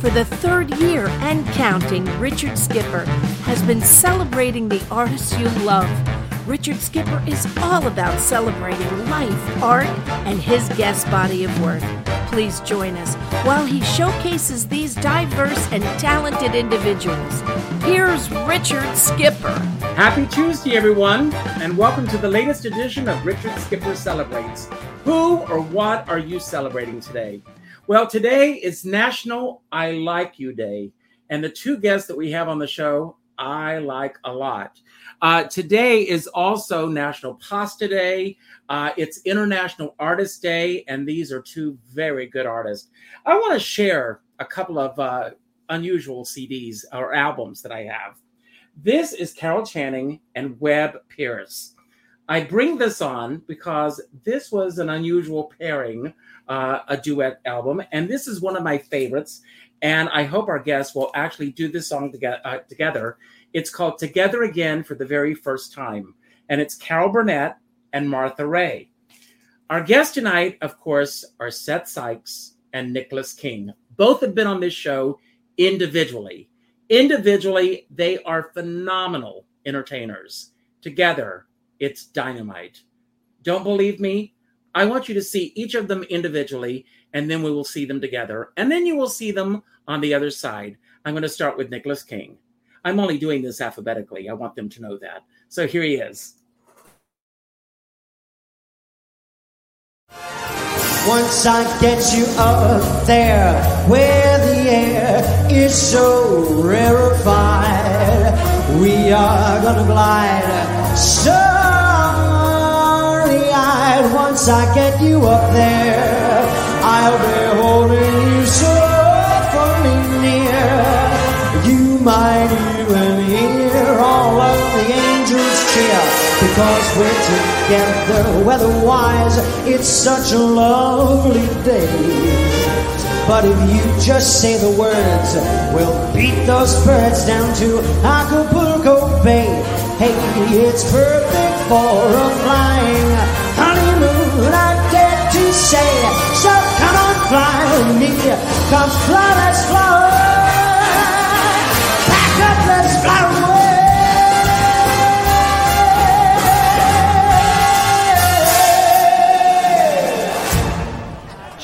For the third year and counting, Richard Skipper has been celebrating the artists you love. Richard Skipper is all about celebrating life, art, and his guest body of work. Please join us while he showcases these diverse and talented individuals. Here's Richard Skipper. Happy Tuesday, everyone, and welcome to the latest edition of Richard Skipper Celebrates. Who or what are you celebrating today? Well, today is National I Like You Day, and the two guests that we have on the show, I like a lot. Uh, today is also National Pasta Day. Uh, it's International Artist Day, and these are two very good artists. I want to share a couple of uh, unusual CDs or albums that I have. This is Carol Channing and Webb Pierce. I bring this on because this was an unusual pairing, uh, a duet album, and this is one of my favorites. And I hope our guests will actually do this song together. Uh, together. It's called Together Again for the very first time, and it's Carol Burnett and Martha Raye. Our guests tonight, of course, are Seth Sikes and Nicolas King. Both have been on this show individually. Individually, they are phenomenal entertainers. Together, it's dynamite. Don't believe me? I want you to see each of them individually, and then we will see them together. And then you will see them on the other side. I'm going to start with Nicolas King. I'm only doing this alphabetically. I want them to know that. So here he is. Once I get you up there where the air is so rarefied, we are gonna glide starry-eyed. Once I get you up there, I'll be holding you so awfully near. You might even hear all of the angels cheer because we're together weather-wise. It's such a lovely day. But if you just say the words, we'll beat those birds down to Acapulco Bay. Hey, it's perfect for a flying say. So come on, fly with me. Come fly, let's fly. Pack up, let's fly away.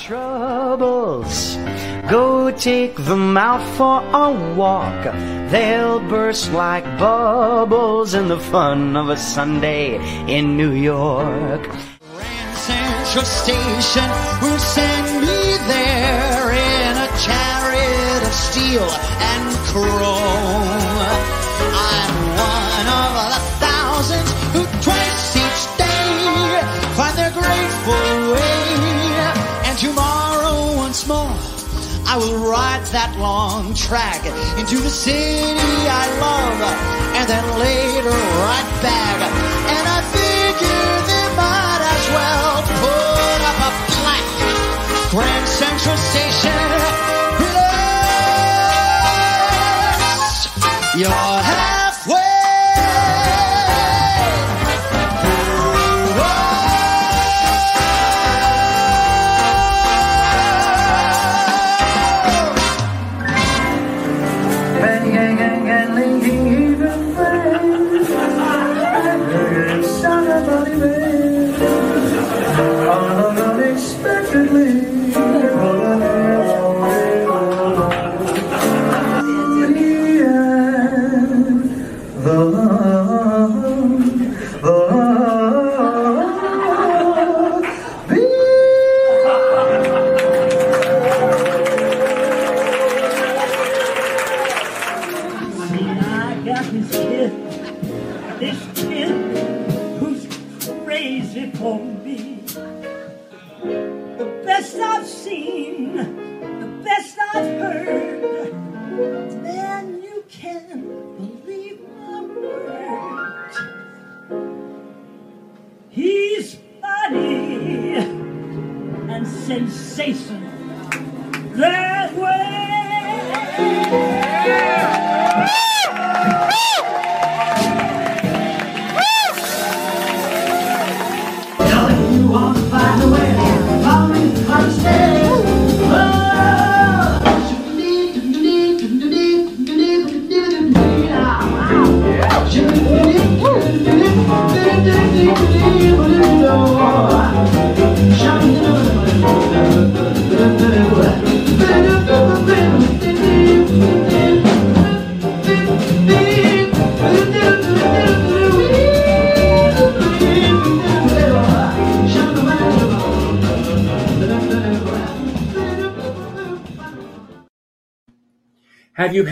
troubles. Go take them out for a walk. They'll burst like bubbles in the fun of a Sunday in New York. Central Station will send me there in a chariot of steel and chrome. I'm one of the thousands who twice each day find their grateful way. And tomorrow once more I will ride that long track into the city I love and then later right back. And I Grand Central Station, relax. You're halfway.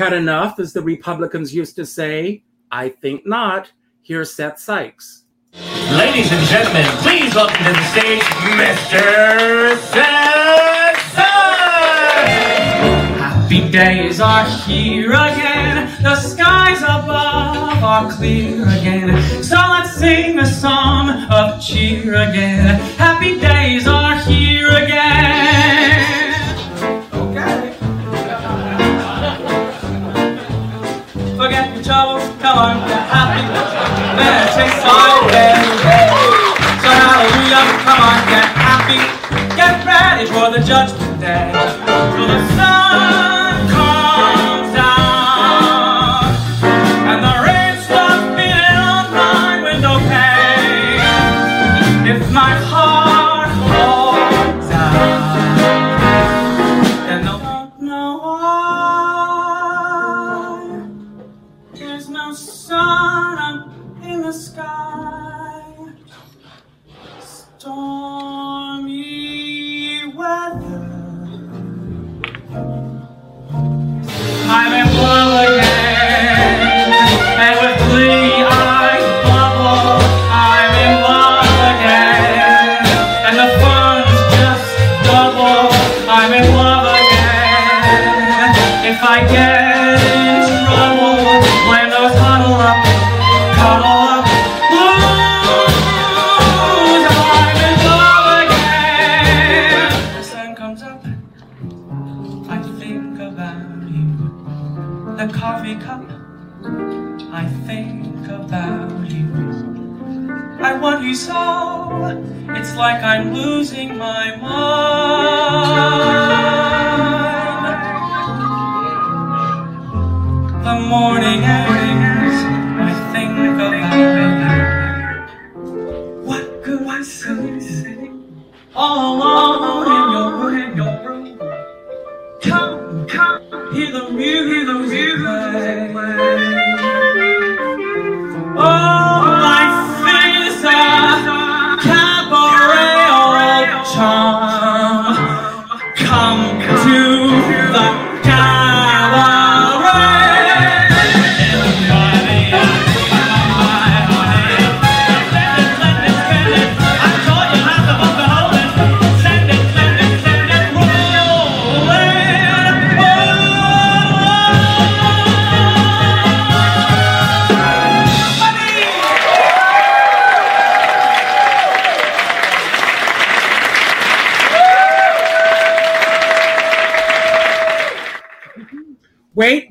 Had enough, as the Republicans used to say? I think not. Here's Seth Sikes. Ladies and gentlemen, please welcome to the stage Mr. Seth Sikes! Happy days are here again. The skies above are clear again. So let's sing a song of cheer again. Happy days are Meditate silent. So hallelujah, come on, get happy. Get ready for the judgment day.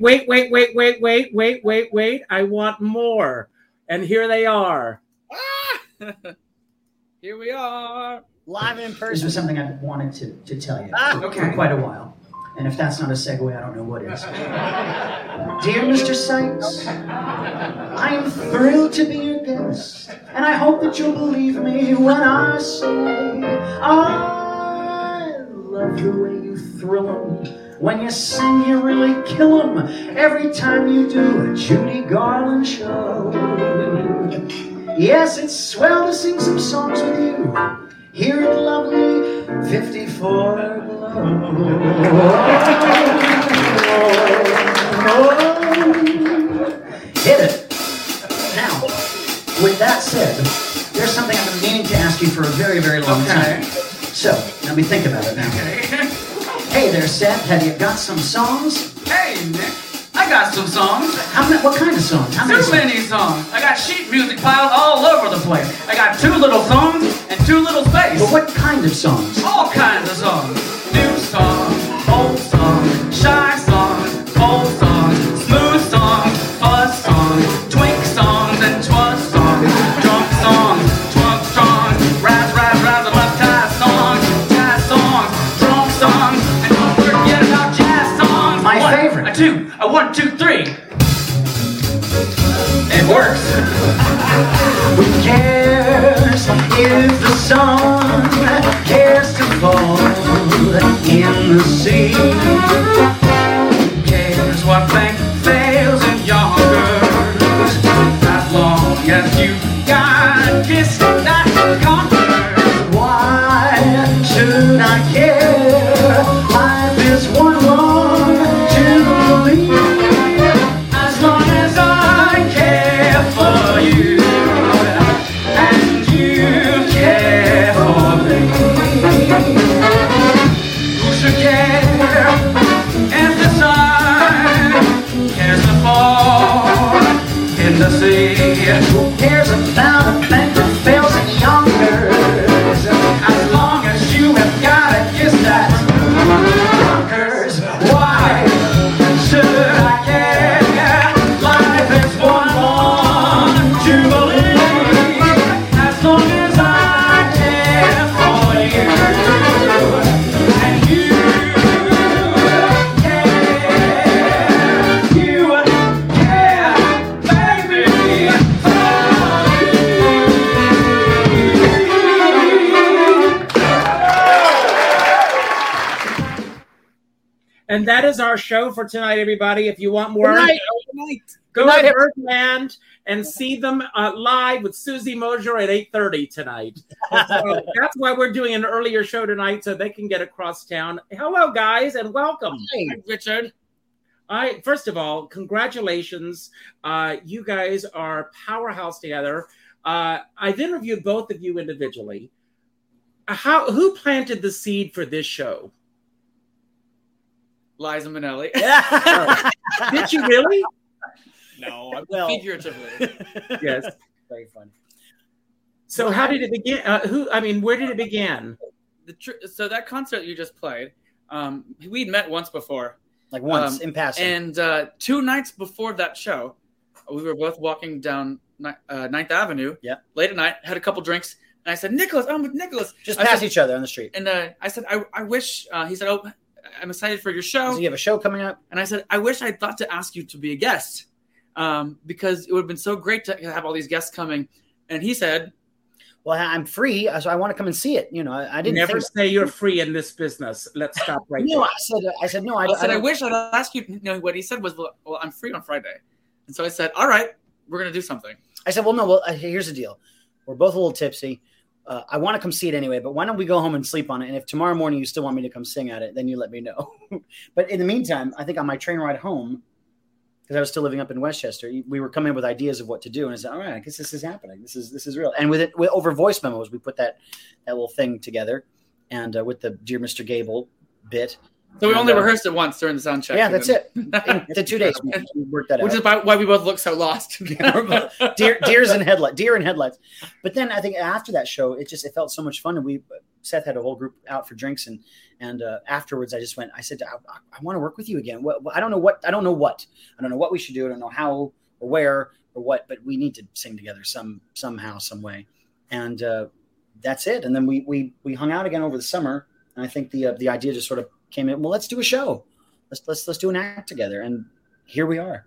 wait, wait, wait, wait, wait, wait, wait, wait. I want more. And here they are. Ah! here we are. Live in person. This was something I wanted to, to tell you ah, for, okay. for quite a while. And if that's not a segue, I don't know what is. Dear Mr. Sikes, I am thrilled to be your guest, and I hope that you'll believe me when I say I love the way you thrill when you sing, you really kill 'em. Every time you do a Judy Garland show. Yes, it's swell to sing some songs with you here at lovely 54 Hit it. Now, with that said, there's something I've been meaning to ask you for a very, very long time. So, let me think about it now. Hey there, Seth. Have you got some songs? Hey, Nick. I got some songs. How many, what kind of songs? How many Too many songs. I got sheet music piled all over the place. I got two little songs and two little space. But what kind of songs? All kinds of songs. One, two, three. It works. Who cares if the sun cares to fall in the sea? Show for tonight, everybody. If you want more, Good night. go Good to Birdland and see them uh, live with Susie Mosher at 8.30 tonight. So that's why we're doing an earlier show tonight so they can get across town. Hello, guys, and welcome. Hi, Richard. I first of all, congratulations. Uh, you guys are powerhouse together. Uh, I've interviewed both of you individually. How who planted the seed for this show? Liza Minnelli. Did you really? no, I'm Well- figuratively. yes. Very fun. So how did it begin? Uh, who? I mean, where did it begin? The tr- so that concert you just played, um, we'd met once before, Like once Um, in passing. and uh, two nights before that show, we were both walking down Ni- uh, Ninth Avenue. Yeah. Late at night, had a couple drinks, and I said, "Nicolas, I'm with Nicolas." Just I pass said- each other on the street. And uh, I said, "I, I wish." Uh, he said, "Oh, I'm excited for your show." So you have a show coming up. And I said, I wish I'd thought to ask you to be a guest um, because it would have been so great to have all these guests coming. And he said, Well, I'm free, so I want to come and see it. You know, I, I didn't Never think. say you're free in this business. Let's stop right No, there. I said, I said no. I, I said, I don't- wish I'd ask you. you know, what he said was, well, well, I'm free on Friday. And so I said, all right, we're going to do something. I said, well, no. Well, uh, here's the deal. We're both a little tipsy. Uh, I want to come see it anyway, but why don't we go home and sleep on it? And if tomorrow morning you still want me to come sing at it, then you let me know. but in the meantime, I think on my train ride home, because I was still living up in Westchester, we were coming up with ideas of what to do, and I said, all right, I guess this is happening. This is this is real. And with it, with, over voice memos, we put that that little thing together, and uh, with the dear Mr. Gable bit. So we only uh, rehearsed it once during the sound check. yeah, that's it. In the two days, we worked that out. Which is about why we both look so lost. deer, deers and headlight, deer and headlights. But then I think after that show, it just it felt so much fun, and we Seth had a whole group out for drinks, and and uh, afterwards I just went. I said, I, I want to work with you again. What I don't know what I don't know what I don't know what we should do. I don't know how or where or what, but we need to sing together some somehow, some way, and uh, that's it. And then we we we hung out again over the summer, and I think the uh, the idea just sort of came in. Well, let's do a show. Let's let's let's do an act together, and here we are.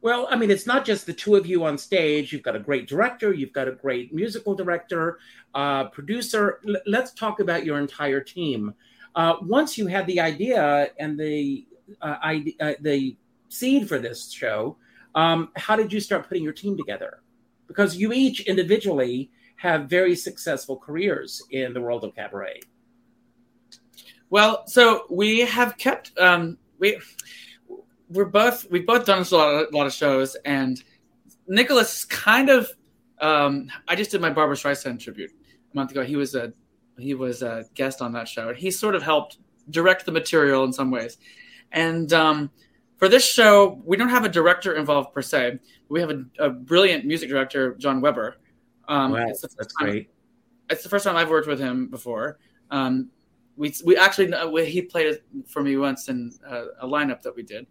Well, I mean, it's not just the two of you on stage. You've got a great director, you've got a great musical director, uh, producer. L- let's talk about your entire team. Uh, once you had the idea and the uh, ide- uh, the seed for this show, um, how did you start putting your team together? Because you each individually have very successful careers in the world of cabaret. Well, so we have kept um, we we're both we've both done a lot of, a lot of shows, and Nicolas kind of um, I just did my Barbra Streisand tribute a month ago. He was a he was a guest on that show, and he sort of helped direct the material in some ways. And um, for this show, we don't have a director involved per se. We have a, a brilliant music director, Jon Weber. Um, wow, that's time- great. it's the first time I've worked with him before. Um, we we actually we- he played it for me once in uh, a lineup that we did.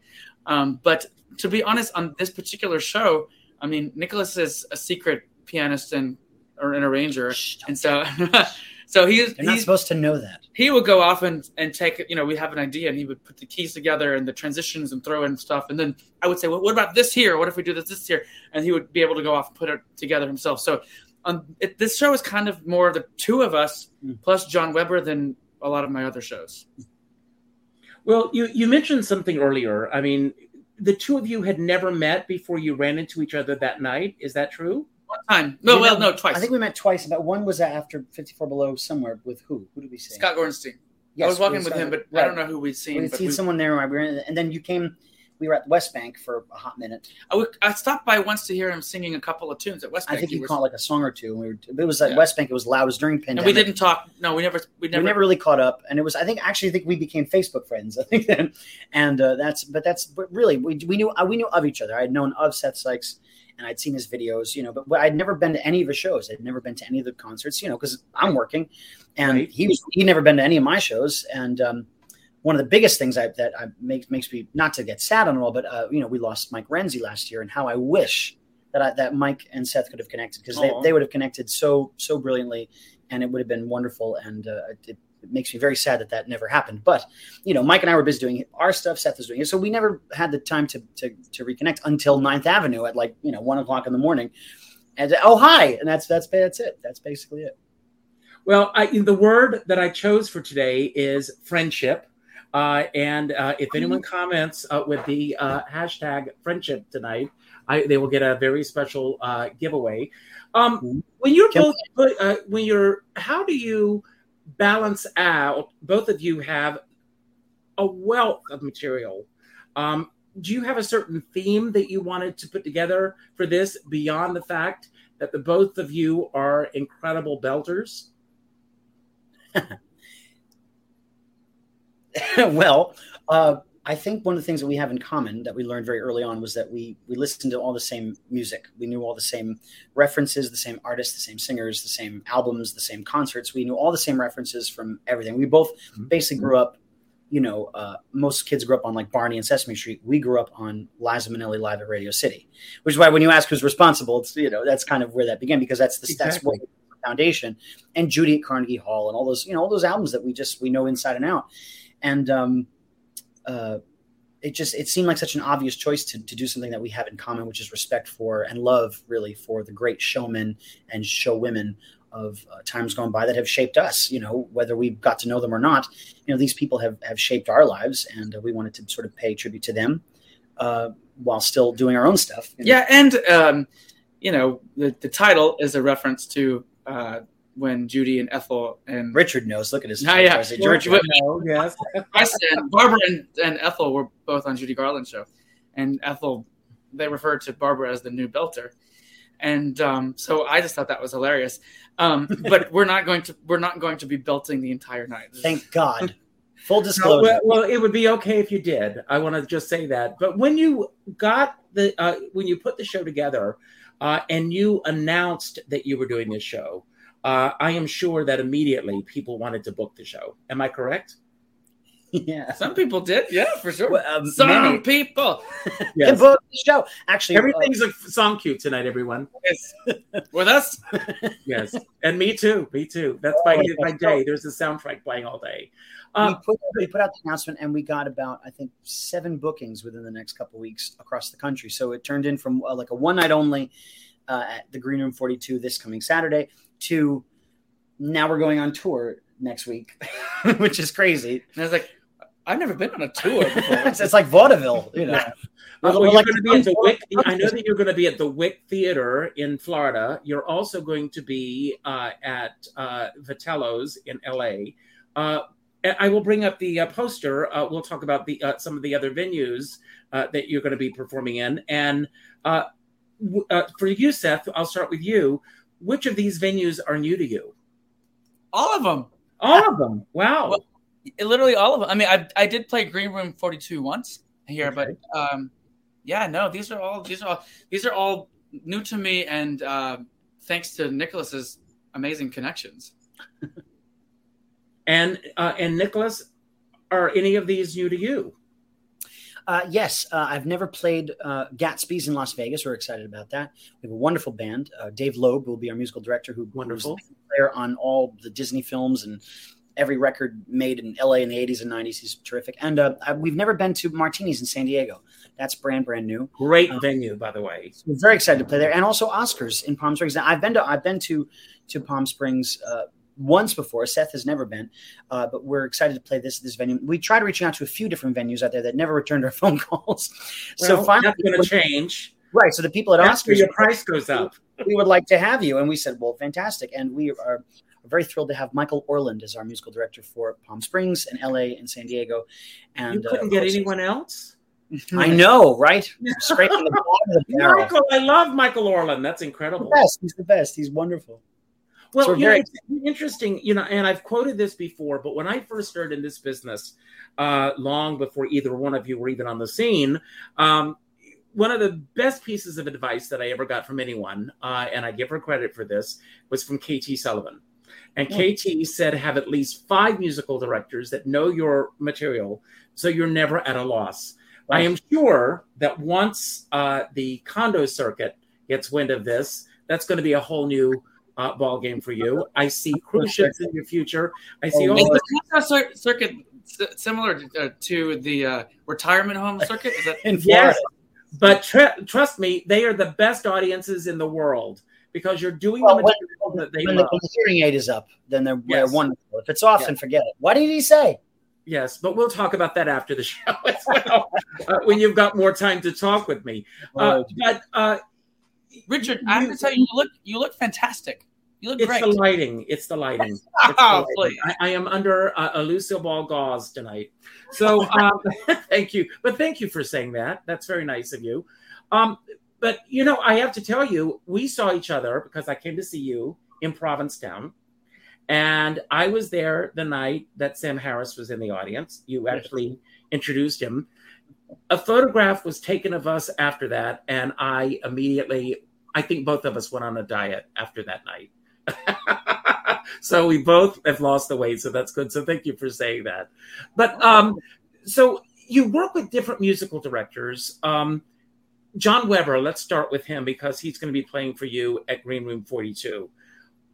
Um, but to be honest, on this particular show, I mean, Nicolas is a secret pianist and or an arranger, Shh, and so so he's They're not he's supposed to know that. he would go off and, and take you know we have an idea and he would put the keys together and the transitions and throw in stuff and then i would say well what about this here what if we do this this here and he would be able to go off and put it together himself so um, it, this show is kind of more the two of us Mm. plus jon weber than a lot of my other shows Well, you you mentioned something earlier. I mean, the two of you had never met before you ran into each other that night. Is that true? one time no You well know, no twice I think we met twice. But one was after 54 Below somewhere with who? Who did we see? scott gorenstein Yes, i was walking with saw- him but i don't know who we'd seen We had but seen we- someone there, right? We were in, and then you came. We were at West Bank for a hot minute. I, would, I stopped by once to hear him singing a couple of tunes at west Bank. I think He was- caught like a song or two. And we were, it was at Yeah. West Bank. It was loud. It was during and pandemic. we didn't talk no we never we never. We never, really caught up, and it was. I think actually, I think we became Facebook friends. I think then, and uh, that's. But that's. But really, we, we knew uh, we knew of each other. I had known of Seth Sikes, and I'd seen his videos, you know, but, but I'd never been to any of his shows. I'd never been to any of the concerts, you know, because I'm working, and Right. he was he'd never been to any of my shows. And um, one of the biggest things I, that I, makes makes me not to get sad on it all, but uh, you know, we lost Mike Renzi last year, and how I wish that I, that Mike and Seth could have connected because they, they would have connected so so brilliantly, and it would have been wonderful. And uh, it, it makes me very sad that that never happened. But you know, Mike and I were busy doing our stuff. Seth was doing it, so we never had the time to to, to reconnect until 9th Avenue at like you know one o'clock in the morning. And oh hi, and that's that's that's it. That's basically it. Well, I, the word that I chose for today is friendship. Uh, and uh, if anyone comments uh, with the uh, hashtag friendship tonight, I, they will get a very special uh, giveaway. Um, when you're both, uh, when you're, how do you balance out? Both of you have a wealth of material. Um, do you have a certain theme that you wanted to put together for this beyond the fact that the both of you are incredible belters? well, uh, I think one of the things that we have in common that we learned very early on was that we we listened to all the same music. We knew all the same references, the same artists, the same singers, the same albums, the same concerts. We knew all the same references from everything. We both basically grew up. You know, uh, most kids grew up on like Barney and Sesame Street. We grew up on Liza Minnelli live at Radio City, which is why when you ask who's responsible, it's you know that's kind of where that began because that's the that's what foundation and Judy at Carnegie Hall and all those you know all those albums that we just we know inside and out and um, uh, it just it seemed like such an obvious choice to, to do something that we have in common, which is respect for and love really for the great showmen and showwomen of uh, times gone by that have shaped us. You know, whether we got to know them or not, you know, these people have have shaped our lives, and uh, we wanted to sort of pay tribute to them uh, while still doing our own stuff. you know. Yeah, and um, you know the the title is a reference to uh, when Judy and Ethel and Richard knows. Look at his. Oh, yeah. I say, George, Well, No, yes. Chris and Barbra and, and Ethel were both on Judy Garland show, and Ethel they referred to Barbra as the new belter, and um, so I just thought that was hilarious. Um, but we're not going to we're not going to be belting the entire night. thank God. Full No, disclosure. well, well, it would be okay if you did. I want to just say that. But when you got the uh, when you put the show together uh, and you announced that you were doing this show, uh, I am sure that immediately people wanted to book the show. Am I correct? yeah. Some people did, yeah, for sure. Well, um, Some many- people. Can book the show. Actually, uh, Everything's a song cue tonight, everyone. Yes. With us, Yes, and me too. Me too. That's my my day. There's a soundtrack playing all day. we Um, put we put out the announcement and we got about I think seven bookings within the next couple weeks across the country. So it turned in from uh, like a one night only uh, at the Green Room 42 this coming Saturday to now we're going on tour next week, which is crazy. and I was like, I've never been on a tour before. it's, it's like vaudeville, you know. Well, we're you're like- going to be at the Wick. I know that you're going to be at the Wick Theater in Florida. You're also going to be uh, at uh, Vitello's in LA. Uh, I will bring up the uh, poster. Uh, we'll talk about the uh, some of the other venues uh, that you're going to be performing in. And uh, w- uh, for you, Seth, I'll start with you. Which of these venues are new to you? All of them. All of them. Wow. Well, literally all of them. I mean, I I did play Green Room 42 once here, Okay. but um, yeah, no, these are all these are all these are all new to me, and uh, thanks to Nicolas's amazing connections. and uh, and Nicolas, are any of these new to you? Uh, yes, uh, I've never played uh, Gatsby's in Las Vegas. We're excited about that. We have a wonderful band. Uh, Dave Loeb will be our musical director, who Wonderful. player on all the Disney films and every record made in LA in the 80s and 90s. He's terrific. And uh, I- we've never been to Martini's in San Diego. That's brand brand new. Great Um, venue, by the way. We're very excited to play there, and also Oscars in Palm Springs. Now, I've been to I've been to to Palm Springs uh, once before. Seth has never been, uh, but we're excited to play this this venue. We tried reaching out to a few different venues out there that never returned our phone calls. so Well, finally, that's going to change. right? So the people at Oscars, your price goes up. we would like to have you, and we said, well, fantastic, and we are. Very thrilled to have Michael Orland as our musical director for Palm Springs and LA and San Diego. And You couldn't uh, get anyone else. I know, right? Scraping the bottom of the barrel. Michael, I love Michael Orland. That's incredible. best. He's the best. He's wonderful. Well, you know, it's interesting, you know, and I've quoted this before, but when I first started in this business, uh, long before either one of you were even on the scene, um, one of the best pieces of advice that I ever got from anyone, uh, and I give her credit for this, was from KT Sullivan. And KT said, have at least five musical directors that know your material so you're never at a loss. I am sure that once uh, the condo circuit gets wind of this, that's going to be a whole new uh, ball game for you. I see cruise ships in your future. I see all Is the condo circuit similar to, uh, to the uh, retirement home circuit? Is that In Florida. Yes, but tr- trust me, they are the best audiences in the world because you're doing Well, the when- material that they when, love. the hearing aid is up, then they're, they're wonderful. If it's off, Yeah. then forget it. What did he say? Yes, but we'll talk about that after the show as well, uh, when you've got more time to talk with me. Uh, but uh, Richard? I have to tell you, you look you look fantastic. You look it's great. the lighting. It's the lighting. It's the Oh, lighting. I, I am under uh, a Lucille Ball gauze tonight. So um, thank you. But thank you for saying that. That's very nice of you. Um, but, you know, I have to tell you, we saw each other because I came to see you in Provincetown. And I was there the night that Sam Harris was in the audience. You actually introduced him. A photograph was taken of us after that. And I immediately, I think both of us went on a diet after that night. so we both have lost the weight, so that's good. So thank you for saying that. But um, so you work with different musical directors. Um, Jon Weber, let's start with him because he's going to be playing for you at Green Room 42.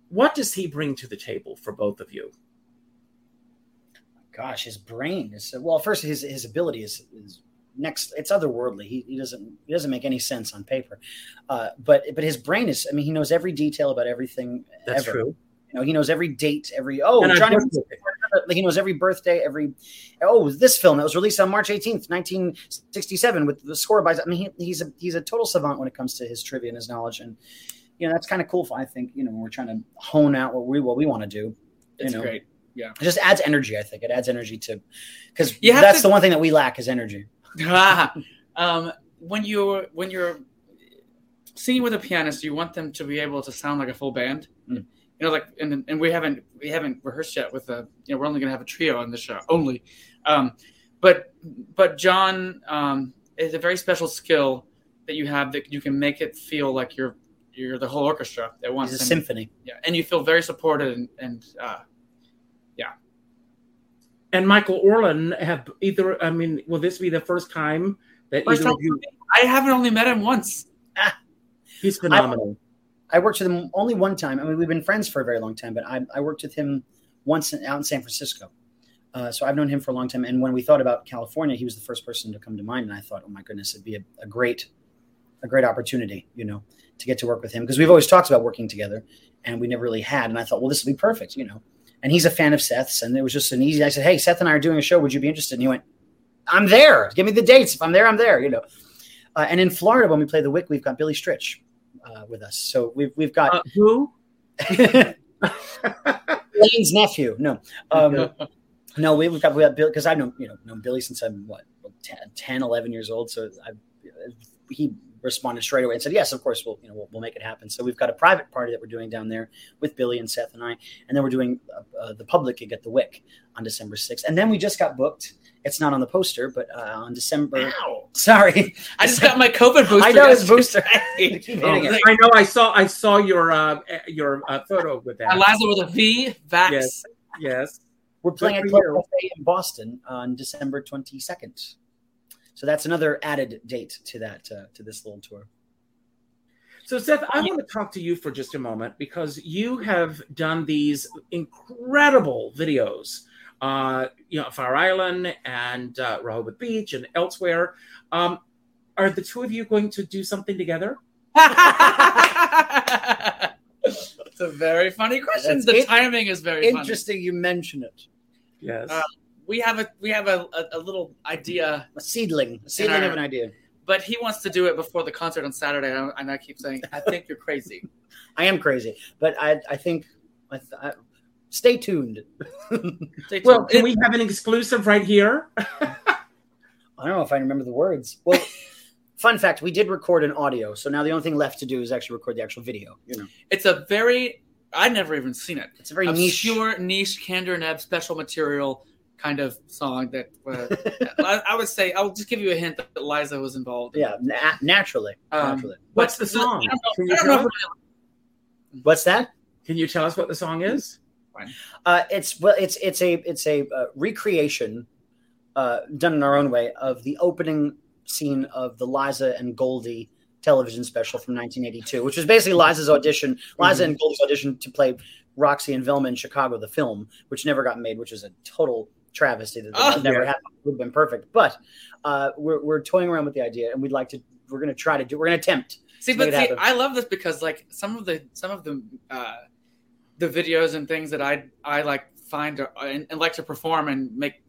What does he bring to the table for both of you? Gosh, his brain is well. First, his his ability is, is next. It's otherworldly. He, he doesn't he doesn't make any sense on paper, uh, but but his brain is. I mean, he knows every detail about everything. That's ever. true. You know, he knows every date, every oh, And Johnny. worked with him. He knows every birthday, every oh, this film that was released on March eighteenth, nineteen sixty seven, with the score by. I mean, he, he's a he's a total savant when it comes to his trivia and his knowledge, and you know that's kind of cool. I think you know when we're trying to hone out what we what we want to do. it's you know. great. Yeah. It just adds energy. I think it adds energy to because You that's to- the one thing that we lack is energy. um, when you're when you're singing with a pianist, you want them to be able to sound like a full band. Mm. You know, like and and we haven't we haven't rehearsed yet with a you know we're only going to have a trio on the show only, um, but but Jon um, is a very special skill that you have that you can make it feel like you're you're the whole orchestra at once. It's a and, symphony. yeah, and you feel very supported and and uh, And Michael Orland have either, I mean, will this be the first time that First either time of you? I haven't only met him once. He's phenomenal. I worked with him only one time. I mean, we've been friends for a very long time, but I, I worked with him once in, out in San Francisco. Uh, so I've known him for a long time. And when we thought about California, he was the first person to come to mind. And I thought, oh my goodness, it'd be a, a great, a great opportunity, you know, to get to work with him because we've always talked about working together, and we never really had. And I thought, well, this would be perfect, you know. And he's a fan of Seth's, and it was just an easy. I said, hey, Seth and I are doing a show. Would you be interested? And he went, I'm there. Give me the dates. If I'm there, I'm there. You know. Uh, and in Florida, when we play the Wick, we've got Billy Stritch uh, with us. So we've we've got Uh, who? Lane's nephew. No, um, no, we, we've got we have Bill because I've known you know known Billy since I'm what 10, 10 11 years old. So I, he responded straight away and said, "Yes, of course, we'll you know we'll, we'll make it happen." So we've got a private party that we're doing down there with Billy and Seth and I, and then we're doing uh, uh, the public gig at the Wick on December sixth, and then we just got booked. It's not on the poster, but uh, on December. Ow. Sorry, I just got my COVID booster. I know it's booster. I Oh. I know. I saw. I saw your uh, your uh, photo with that. Eliza with a V, Vax. Yes. Yes. We're playing at Club. Cafe in Boston on December 22nd. So that's another added date to that uh, to this little tour. So, Seth, I want to talk to you for just a moment because you have done these incredible videos, uh, you know, Fire Island and uh, Rehoboth Beach and elsewhere. Um, are the two of you going to do something together? it's a very funny question. That's the it- timing is very funny. Interesting you mention it. Yes. Uh, We have a we have a, a, a little idea, A seedling, a seedling our- of an idea. but he wants to do it before the concert on Saturday, and I, and I keep saying, I think you're crazy. I am crazy, but I I think I, th- I, stay tuned. Stay tuned. well, can It- we have an exclusive right here? I don't know if I remember the words. Well, fun fact: we did record an audio, so now the only thing left to do is actually record the actual video. You know, it's a very I'd never even seen it. it's a very niche. obscure niche Kander and Ebb special material kind of song that uh, I, I would say I'll just give you a hint that Liza was involved. in. Yeah, na- naturally. Um, naturally. What's the song? I don't know- I don't know if us? What's that? Can you tell us what the song is? Uh, it's well, it's it's a it's a uh, recreation uh, done in our own way of the opening scene of the Liza and Goldie television special from 1982, which was basically Liza's audition, Liza and Goldie's audition to play Roxie and Velma in Chicago, the film, which never got made, which is a total travesty that Oh, never yeah. happened. It would have been perfect, but uh, we're we're toying around with the idea, and we'd like to. We're going to try to do. We're going to attempt. See, to but see. I love this because like some of the some of the uh, the videos and things that I I like find are, and, and like to perform and make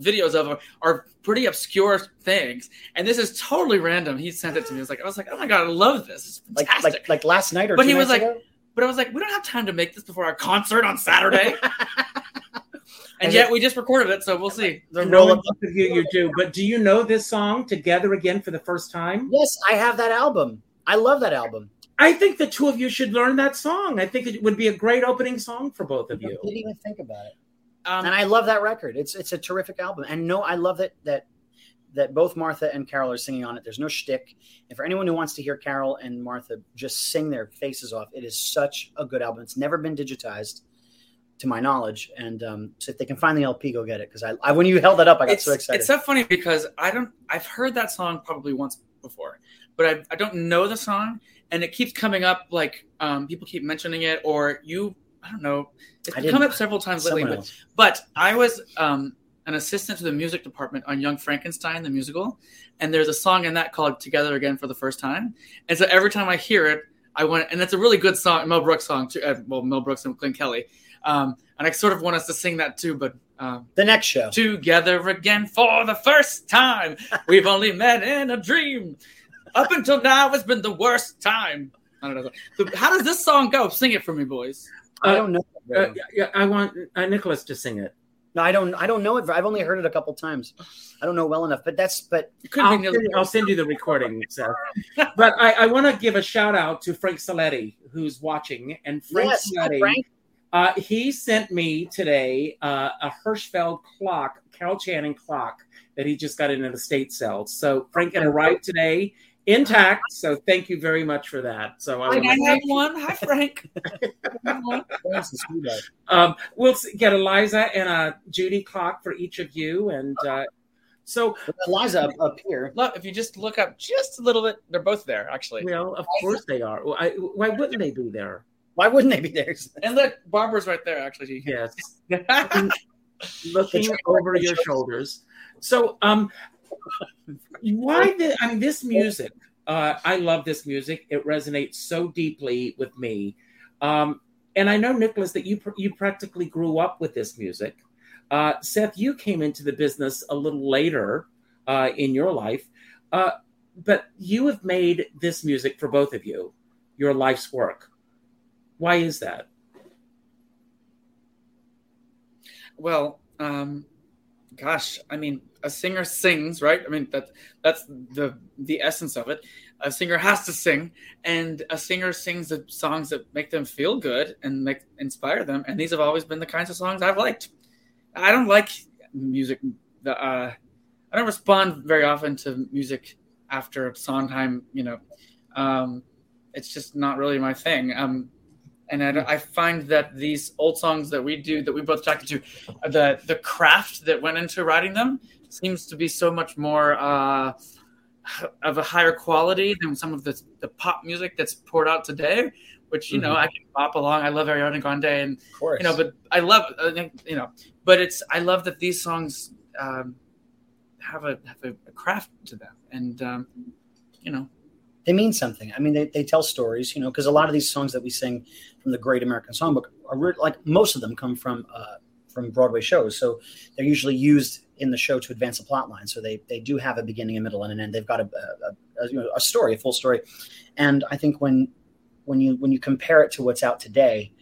videos of are, pretty obscure things. And this is totally random. He sent it to me. I was like, I was like, oh my god, I love this. It's like fantastic. like like last night or But he was like- ago? but I was like, we don't have time to make this before our concert on Saturday. and Is yet it- we just recorded it, so we'll see. The No, roll up- both of you, you do. But do you know this song together again for the first time? Yes, I have that album. I love that album. I think the two of you should learn that song. I think it would be a great opening song for both of I you. didn't even think about it. Um, and I love that record. It's it's a terrific album. And no, I love that that that both Martha and Carol are singing on it. There's no shtick. And for anyone who wants to hear Carol and Martha just sing their faces off, it is such a good album. It's never been digitized, to my knowledge. And um, so if they can find the LP, go get it. Because I, I when you held that up, I got it's, so excited. It's so funny because I don't. I've heard that song probably once before, but I, I don't know the song, and it keeps coming up. Like um, people keep mentioning it, or you. I don't know. It's come up several times lately. But, but I was um, an assistant to the music department on Young Frankenstein, the musical, and there's a song in that called "Together Again" for the first time. And so every time I hear it, I want, and it's a really good song, Mel Brooks song too. Uh, well, Mel Brooks and Glen Kelly, um, and I sort of want us to sing that too, but. Um, The next show. together again for the first time. We've only met in a dream. Up until now, it's been the worst time. I don't know. So How does this song go? Sing it for me, boys. I don't know. Uh, yeah, I want uh, Nicolas to sing it. no, I don't. I don't know it. I've only heard it a couple times. I don't know well enough. But that's. But It could I'll send, I'll send you the recording, Seth. but I, I want to give a shout out to Frank Saletti, who's watching. And Frank yes, Saletti, Frank. Uh, he sent me today uh, a Hirschfeld clock, Carol Channing clock that he just got in an estate sale. So Frank it arrived today intact. So thank you very much for that. So I Can wanna- I have one? Hi, Frank. Frank's the sweetheart. um, we'll get Eliza and a Judy clock for each of you. And uh, so, Eliza up, up here. Look, if you just look up just a little bit, they're both there, actually. well, of course they are. Why, why wouldn't they be there? Why wouldn't they be there? And look, Barbra's right there, actually. Yes. Yeah. looking over your shoulders. So, um, why the? I mean, this music. Uh, I love this music. It resonates so deeply with me. Um, and I know Nicolas that you pr- you practically grew up with this music. Uh, Seth, you came into the business a little later uh, in your life, uh, but you have made this music for both of you your life's work. Why is that? Well, um, gosh, I mean, a singer sings, right? I mean, that that's the the essence of it. A singer has to sing, and a singer sings the songs that make them feel good and make inspire them. And these have always been the kinds of songs I've liked. I don't like music. The uh, I don't respond very often to music after Sondheim. You know, um, it's just not really my thing. Um, and I, I find that these old songs that we do, that we both attracted to, uh, the the craft that went into writing them seems to be so much more uh, of a higher quality than some of the the pop music that's poured out today. Which you know Mhm. I can pop along. I love Ariana Grande, and Of course. you know, but I love I you know, but it's I love that these songs um, have a have a craft to them, and um, you know, they mean something. I mean, they, they tell stories, you know, because a lot of these songs that we sing from the Great American Songbook are re- like most of them come from uh, from Broadway shows, so they're usually used in the show to advance a plot line. So they they do have a beginning, a middle, and an end. They've got a a, a, you know, a story, a full story. And I think when when you when you compare it to what's out today,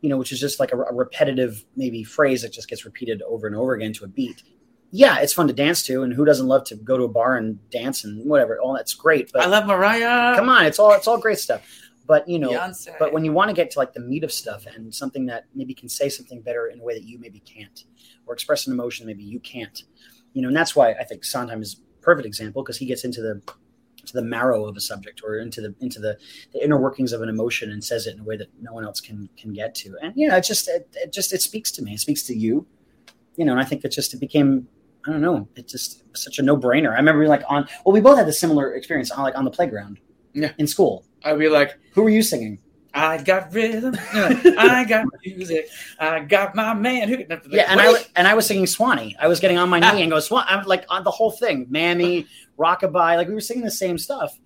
you know, which is just like a, a repetitive maybe phrase that just gets repeated over and over again to a beat. Yeah, it's fun to dance to, and who doesn't love to go to a bar and dance and whatever? All that's great. But I love Mariah. Come on, it's all it's all great stuff. But you know, Beyonce. but when you want to get to like the meat of stuff and something that maybe can say something better in a way that you maybe can't, or express an emotion maybe you can't, you know, and that's why I think Sondheim is a perfect example because he gets into the to the marrow of a subject or into the into the, the inner workings of an emotion and says it in a way that no one else can can get to. And you know, it just it, it just it speaks to me. It speaks to you, you know. And I think it just it became I don't know. It's just such a no brainer. I remember like on well, we both had a similar experience on like on the playground, Yeah. in school. I'd be like, Who were you singing? I got rhythm, I got music, I got my man. Who? Yeah, and I and I was singing Swanee. I was getting on my knee and go Swan. I'm like on the whole thing, Mammy, Rockabye. Like we were singing the same stuff.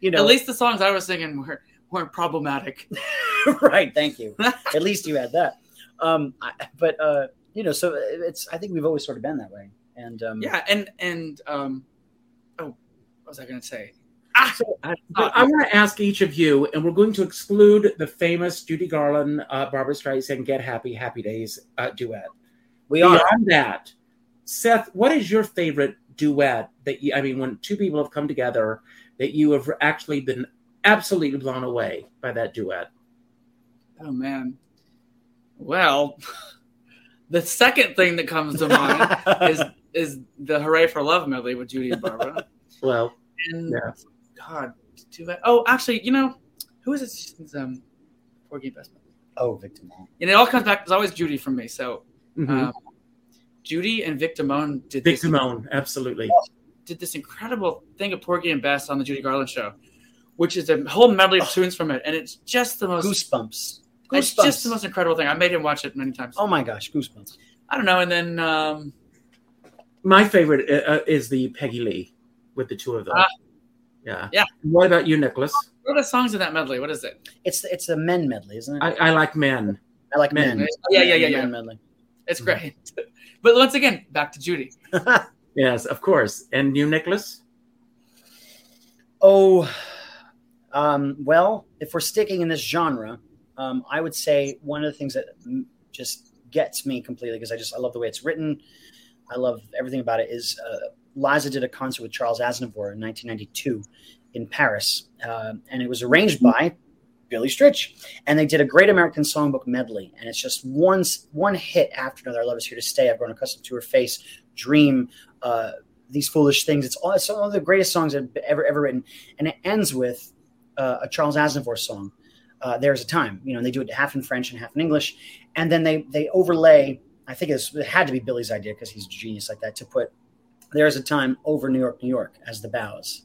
You know, At least the songs I was singing were weren't problematic. right. Thank you. At least you had that. Um, I, but uh, you know, so it's. I think we've always sort of been that way. And um, Yeah, and and um, oh, what was I going to say? Ah, I, But I want to ask each of you, and we're going to exclude the famous Judy Garland, uh, Barbra Streisand, "Get Happy, Happy Days" uh, duet. we are. on that, Seth, what is your favorite duet that you? I mean, when two people have come together, that you have actually been absolutely blown away by that duet. oh man. Well, the second thing that comes to mind is is the "Hooray for Love" medley with Judy and Barbra. Well, And Yeah. God, too bad. Oh, actually, you know, who is it? It's, um, Porgy and Bess. oh, victim. And it all comes back. It's always Judy from me. So mhm. um, Judy and Vic Damone did this, Vic Damone, absolutely. did this incredible thing of Porgy and Bess on the Judy Garland show, which is a whole medley of tunes from it, and it's just the most. Goosebumps. It's just the most incredible thing. I made him watch it many times. Oh my gosh, goosebumps. I don't know. And then um, My favorite uh, uh, is the Peggy Lee with the two of them. Ah. yeah. Yeah. What about you, Nicolas? what are the songs in that medley? What is it? It's it's a men medley, isn't it? I, I like men. I like Men. men. Yeah, yeah, yeah, yeah. Men medley. It's great. but once again, back to Judy. Yes, of course. And you, Nicolas? Oh, um, well, if we're sticking in this genre, um, I would say one of the things that just gets me completely because I just I love the way it's written. I love everything about it. Is uh, Liza did a concert with Charles Aznavour in 1992 in Paris, uh, and it was arranged by Billy Stritch, and they did a Great American Songbook medley, and it's just one one hit after another. I love is here to stay. I've grown accustomed to her face. Dream. Uh, these foolish things. It's all it's one of the greatest songs have ever ever written, and it ends with uh, a Charles Aznavour song. Uh, There's a time, you know, and they do it half in French and half in English, and then they they overlay. I think it's, it had to be Billy's idea because he's a genius like that to put "There's a time" over New York, New York as the bows.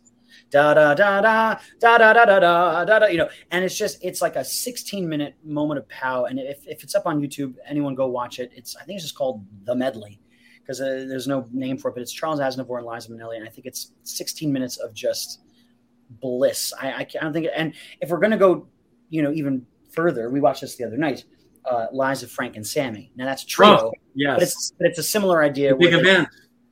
Da da da da da da da da da da da. You know, and it's just it's like a 16 minute moment of pow. And if, if it's up on YouTube, anyone go watch it. It's I think it's just called the medley because uh, there's no name for it, but it's Charles Aznavour and Liza Minnelli, and I think it's 16 minutes of just bliss. I, I, I don't think, and if we're gonna go, you know, even further, we watched this the other night. Uh, of Frank, and Sammy. Now that's true. trio, Oh, yes. but it's but it's a similar idea. Big event.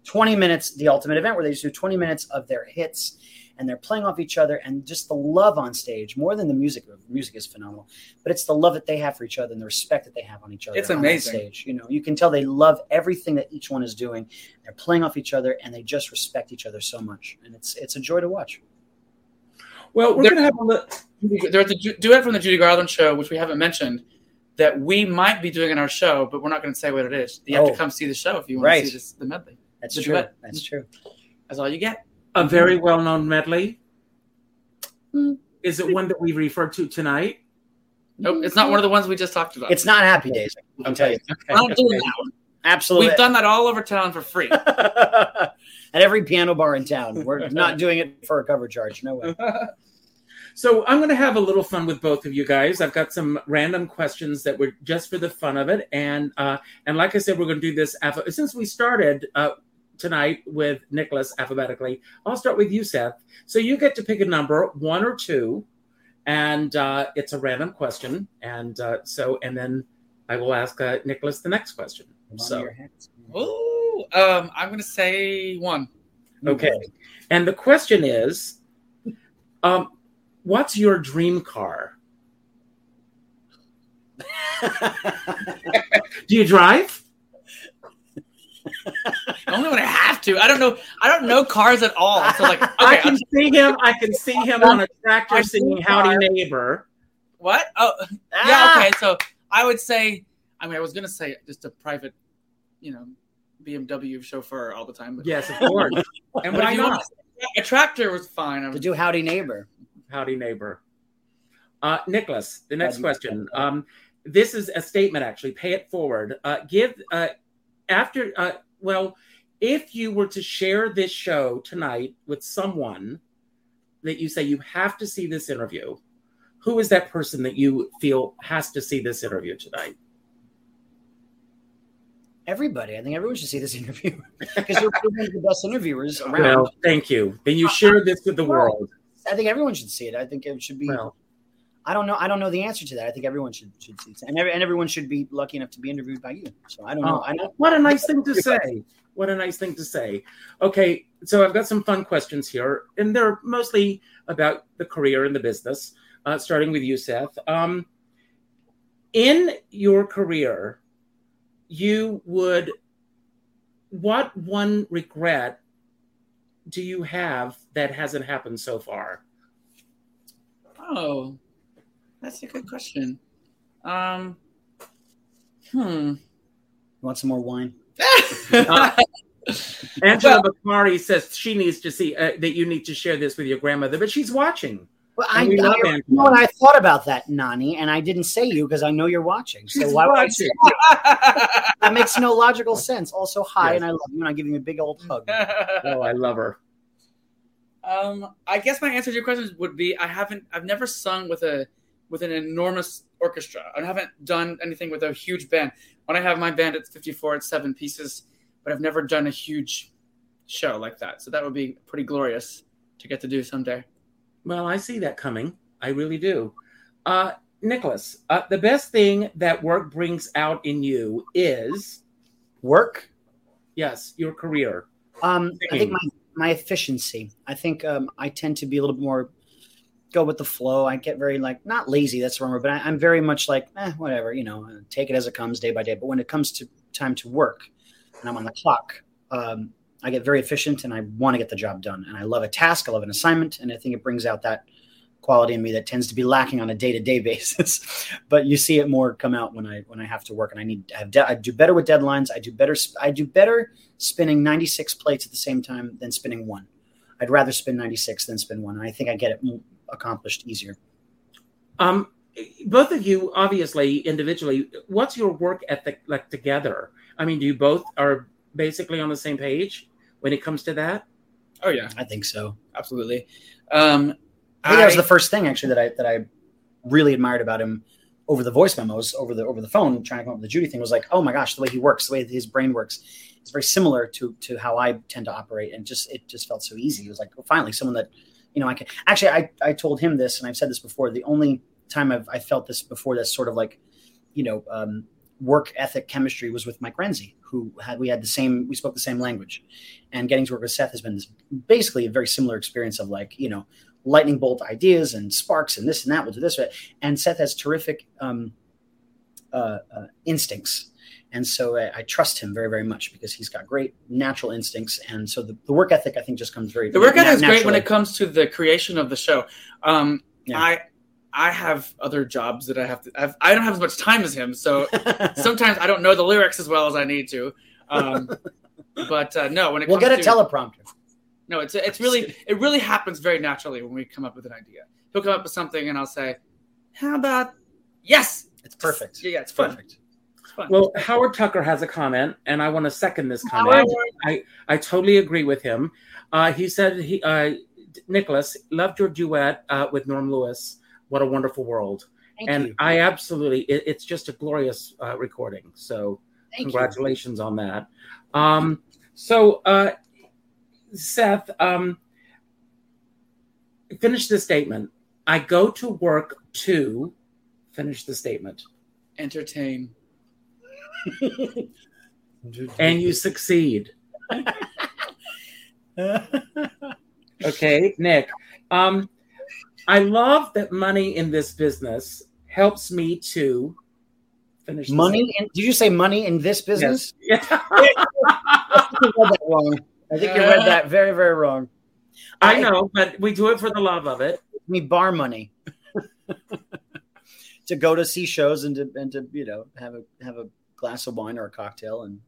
20 minutes, the ultimate event, where they just do 20 minutes of their hits and they're playing off each other and just the love on stage, more than the music. The music is phenomenal, but it's the love that they have for each other and the respect that they have on each other. It's on amazing. Stage. You know, you can tell they love everything that each one is doing. They're playing off each other and they just respect each other so much. And it's it's a joy to watch. Well, we're going to have a look. There's a du- duet from the Judy Garland show, which we haven't mentioned, that we might be doing in our show, but we're not going to say what it is. You have Oh. to come see the show if you want Right. to see this, the medley. That's The true. duet. That's true. That's all you get. a very well known medley. Is it mm. one that we referred to tonight? Nope, it's not one of the ones we just talked about. It's not Happy Days. I can tell you. We're not doing that one. Absolutely. We've done that all over town for free. At every piano bar in town. We're not doing it for a cover charge. No way. So I'm going to have a little fun with both of you guys. I've got some random questions that were just for the fun of it, and uh, and like I said, we're going to do this alpha- since we started uh, tonight with Nicolas alphabetically. I'll start with you, Seth. So you get to pick a number, one or two, and uh, it's a random question, and uh, so and then I will ask uh, Nicolas the next question. So Ooh, um, I'm going to say one. okay, and the question is, um, what's your dream car? Do you drive? Only when I have to. I don't know. I don't know cars at all. So like, okay, I can I'm- see him. I can see him on a tractor singing "Howdy Neighbor." what? Oh, Ah! yeah. Okay, so I would say. I mean, I was gonna say just a private, you know, BMW chauffeur all the time. But Yes, of course. and But why if you want a tractor was fine. I'm- To do howdy neighbor. Howdy, neighbor. Uh, Nicolas, the next Howdy. question. Um, this is a statement, actually. Pay it forward. Uh, give uh, after. Uh, well, if you were to share this show tonight with someone that you say you have to see this interview, who is that person that you feel has to see this interview tonight? Everybody, I think everyone should see this interview because you're one of the best interviewers around. Well, thank you. Then you share this with the world. I think everyone should see it. I think it should be. Well, I don't know. I don't know the answer to that. I think everyone should should see it, and, every, and everyone should be lucky enough to be interviewed by you. So I don't know. Oh, I don't. what a nice thing to say. What a nice thing to say. Okay, so I've got some fun questions here, and they're mostly about the career and the business, uh, starting with you, Seth. Um, in your career, you would, what one regret do you have that hasn't happened so far? Oh, that's a good question. Um, hmm. Want some more wine? Uh, Angela Bakari says she needs to see uh, that you need to share this with your grandmother, but she's watching. Well, I, And I, love you know what I thought about that, Nani, and I didn't say you because I know you're watching. So She's why would I watching. say that makes no logical sense. Also, hi, Yes. and I love you, and I give you a big old hug. Oh, I love her. um, I guess my answer to your question would be I haven't. I've never sung with a with an enormous orchestra. I haven't done anything with a huge band. When I have my band, it's 54, it's seven pieces, but I've never done a huge show like that. So that would be pretty glorious to get to do someday. Well, I see that coming. I really do. Uh, Nicolas, uh, the best thing that work brings out in you is Work. yes, your career. Um, I think my my efficiency. I think um, I tend to be a little bit more go with the flow. I get very like not lazy. That's the wrong word, but I, I'm very much like eh, whatever. You know, take it as it comes, day by day. But when it comes to time to work, and I'm on the clock, um, I get very efficient, and I want to get the job done. And I love a task. I love an assignment, and I think it brings out that quality in me that tends to be lacking on a day to day basis. but you see it more come out when I when I have to work, and I need to have de- I do better with deadlines. I do better. I do better spinning 96 plates at the same time than spinning one. I'd rather spin 96 than spin one. And I think I get it accomplished easier. Um, both of you, obviously, individually, what's your work ethic like together? I mean, do you both are basically on the same page when it comes to that? Oh yeah, I think so. absolutely. Um, I think that was the first thing actually that I that I really admired about him over the voice memos, over the over the phone, trying to come up with the Judy thing was like, oh my gosh, the way he works, the way his brain works, it's very similar to to how I tend to operate, and just it just felt so easy. It was like, well, finally, someone that you know I can actually. I I told him this, and I've said this before. The only time I've I felt this before, that's sort of like, you know, um, work ethic chemistry was with Mike Renzi, who had we had the same we spoke the same language, and getting to work with Seth has been this, basically a very similar experience of like you know lightning bolt ideas and sparks and this and that. We'll do this. And Seth has terrific um, uh, uh, instincts. And so I, I trust him very, very much because he's got great natural instincts. And so the, the work ethic, I think, just comes very the work ethic is great when it comes to the creation of the show. Um, Yeah. I I have other jobs that I have to. I've, I don't have as much time as him, so sometimes I don't know the lyrics as well as I need to. Um, but uh, no, when it we'll comes get a to, teleprompter. No, it's it's really it really happens very naturally when we come up with an idea. He'll come up with something, and I'll say, "How about yes?" It's perfect. Yeah, yeah, it's fun. Perfect. It's fun. Well, Howard Tucker has a comment, and I want to second this comment. I, I totally agree with him. Uh, he said, he, uh, Nicolas, loved your duet uh, with Norm Lewis. What a wonderful world. Thank and you. I absolutely, it, it's just a glorious uh, recording. So, Thank you. congratulations on that. Um, so, uh, Seth, um, finish the statement. I go to work to finish the statement. Entertain. and you succeed. Okay, Nick. Um, I love that money in this business helps me to finish money? In, did you say money in this business? Yes. I think you read that wrong. I think you read that very, very wrong. I know, but we do it for the love of it. Me bar money. to go to see shows and to and to you know have a have a glass of wine or a cocktail and.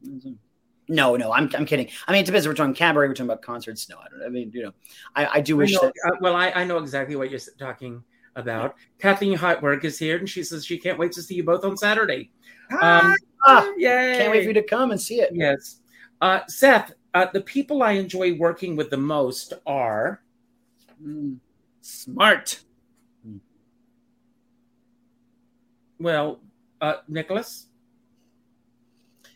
No, no, I'm, I'm kidding. I mean, it depends. We're talking cabaret. We're talking about concerts. No, I don't. I mean, you know, I, I do I wish know- that. uh, well, I, I know exactly what you're talking about. Kathleen Hartberg is here, and she says she can't wait to see you both on Saturday. Um, Ah, yay! can't wait for you to come and see it. Yes, uh, Seth. Uh, the people I enjoy working with the most are Mm, smart. well, uh, Nicholas.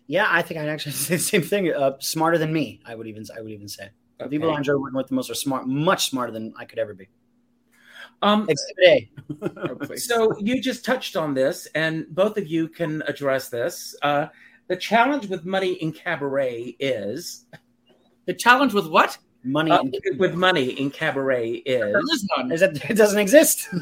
Yeah, I think I'd actually say the same thing. Uh, smarter than me, I would even I would even say. The people I enjoy working with the most are smart, much smarter than I could ever be. Um, Exhibit A. So you just touched on this, and both of you can address this. Uh, the challenge with money in cabaret is the challenge with what? Money uh, and with money in cabaret There is. is none. is that it doesn't exist.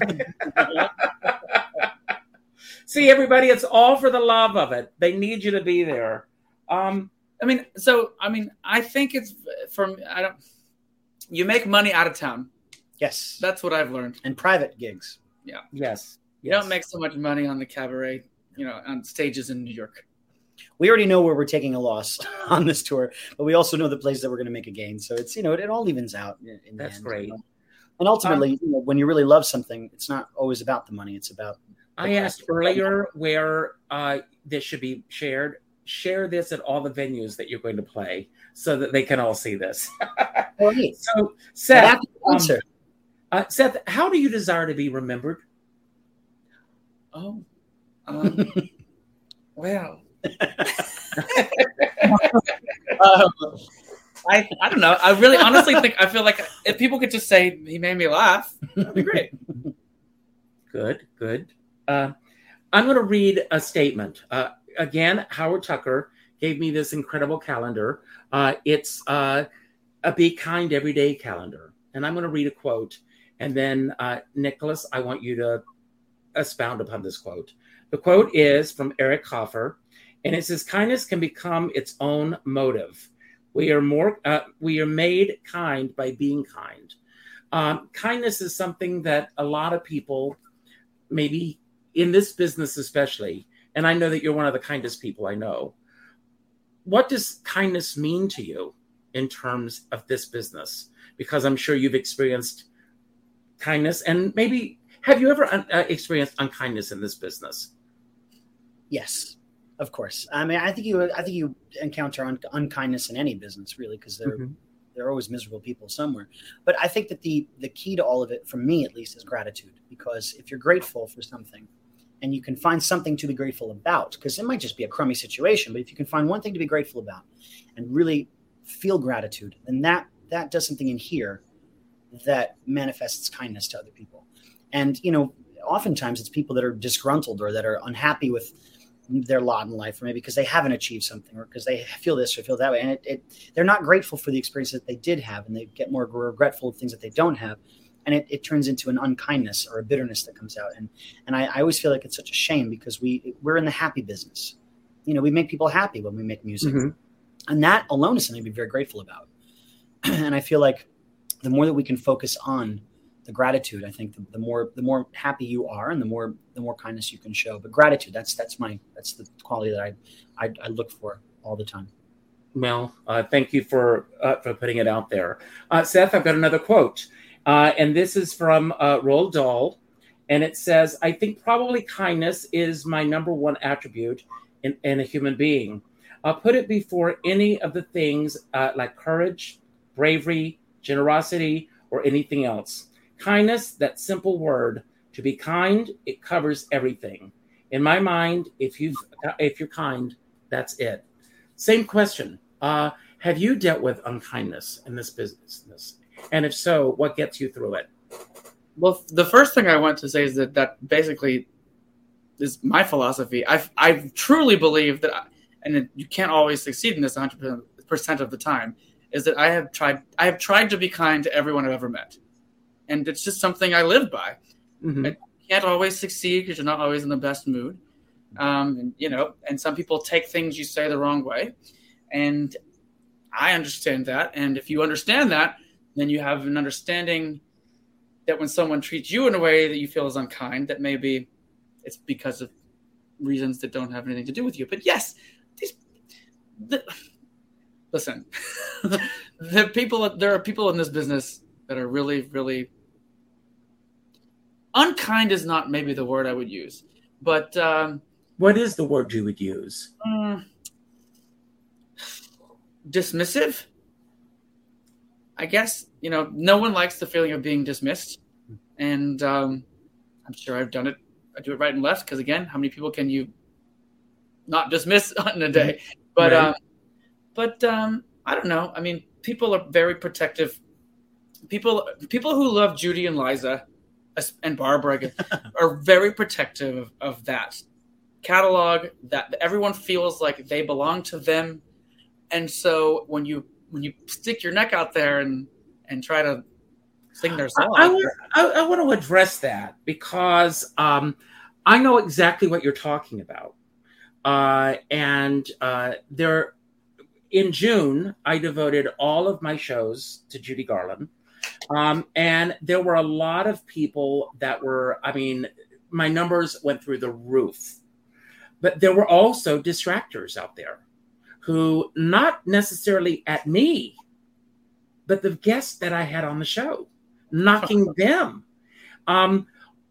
See, everybody, it's all for the love of it. They need you to be there. Um, I mean, so I mean, I think it's from I don't. You make money out of town. yes, That's what I've learned. and private gigs. Yeah yes, You don't make so much money on the cabaret, you know, on stages in New York. We already know where we're taking a loss on this tour, but we also know the place that we're going to make a gain. So it's you know it, it all evens out. In, in the That's end, great. you know? And ultimately, you know, when you really love something, it's not always about the money. It's about I asked earlier where uh, this should be shared. Share this at all the venues that you're going to play, so that they can all see this. hey, so, Seth, after the um, uh, Seth, how do you desire to be remembered? Oh, um, well. um, I I don't know. I really honestly think I feel like if people could just say he made me laugh, that'd be great. Good, good. Uh, I'm going to read a statement. Uh, again, Howard Tucker gave me this incredible calendar. Uh, it's uh, a Be Kind Everyday calendar. And I'm going to read a quote. And then, uh, Nicolas, I want you to expound upon this quote. The quote is from Eric Hoffer, and it says, Kindness can become its own motive. We are more, uh, we are made kind by being kind. Um, kindness is something that a lot of people maybe in this business especially and i know that you're one of the kindest people i know what does kindness mean to you in terms of this business because i'm sure you've experienced kindness and maybe have you ever uh, experienced unkindness in this business yes, of course. I mean, I think you I think you encounter un- unkindness in any business, really, because they're Mhm. there are always miserable people somewhere. But I think that the the key to all of it, for me at least, is gratitude. Because if you're grateful for something, and you can find something to be grateful about, because it might just be a crummy situation, but if you can find one thing to be grateful about, and really feel gratitude, then that that does something in here that manifests kindness to other people. And you know, oftentimes it's people that are disgruntled or that are unhappy with their lot in life, or maybe because they haven't achieved something, or because they feel this or feel that way, and it, it they're not grateful for the experience that they did have, and they get more regretful of things that they don't have, and it, it turns into an unkindness or a bitterness that comes out. And and I, I always feel like it's such a shame because we we're in the happy business. You know, we make people happy when we make music, Mhm. and that alone is something to be very grateful about. and I feel like the more that we can focus on the gratitude, I think the, the more the more happy you are, and the more the more kindness you can show. But gratitude, that's that's my that's the quality that I I, I look for all the time. Well, uh, thank you for uh, for putting it out there, uh, Seth. I've got another quote, uh, and this is from uh, Roald Dahl, and it says, "I think probably kindness is my number one attribute in, in a human being. I'll put it before any of the things uh, like courage, bravery, generosity, or anything else. Kindness, that simple word. To be kind, it covers everything. In my mind, if you if you're kind, that's it." Same question. Uh, have you dealt with unkindness in this business? And if so, what gets you through it? Well, the first thing I want to say is that that basically is my philosophy. I I truly believe that, I, and you can't always succeed in this 100 percent of the time. Is that I have tried I have tried to be kind to everyone I've ever met, and it's just something I live by. Mhm. You can't always succeed because you're not always in the best mood, um, and, you know. And some people take things you say the wrong way, and I understand that. And if you understand that, then you have an understanding that when someone treats you in a way that you feel is unkind, that maybe it's because of reasons that don't have anything to do with you. But yes, these the, listen, the people there are people in this business that are really, really unkind is not maybe the word I would use, but um, What is the word you would use? mm, dismissive. I guess you know no one likes the feeling of being dismissed, and um, I'm sure I've done it. I do it right and left because again, how many people can you not dismiss in a day? But Right. um, but um, I don't know. I mean, people are very protective. People people who love Judy and Liza and Barbra are very protective of, of that catalog that everyone feels like they belong to them and so when you when you stick your neck out there and and try to sing their song I, I, I want to address that because um, I know exactly what you're talking about. Uh, and uh, there, in June, I devoted all of my shows to Judy Garland. Um, and there were a lot of people that were, I mean, my numbers went through the roof. But there were also distractors out there who, not necessarily at me, but the guests that I had on the show, knocking them. Um,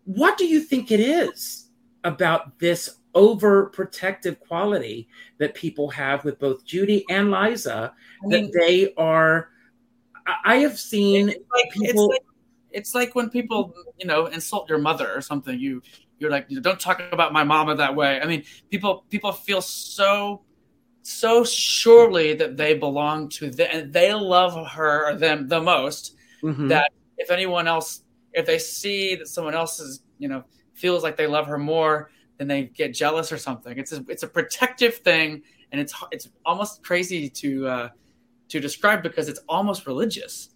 what do you think it is about this overprotective quality that people have with both Judy and Liza I mean- that they are? I- have seen it's like, it's people. like it's like when people you know insult your mother or something you you're like don't talk about my mama that way i mean people people feel so so surely that they belong to them and they love her or them the most Mhm. that if anyone else if they see that someone else is you know feels like they love her more then they get jealous or something it's a, it's a protective thing and it's it's almost crazy to uh to describe because it's almost religious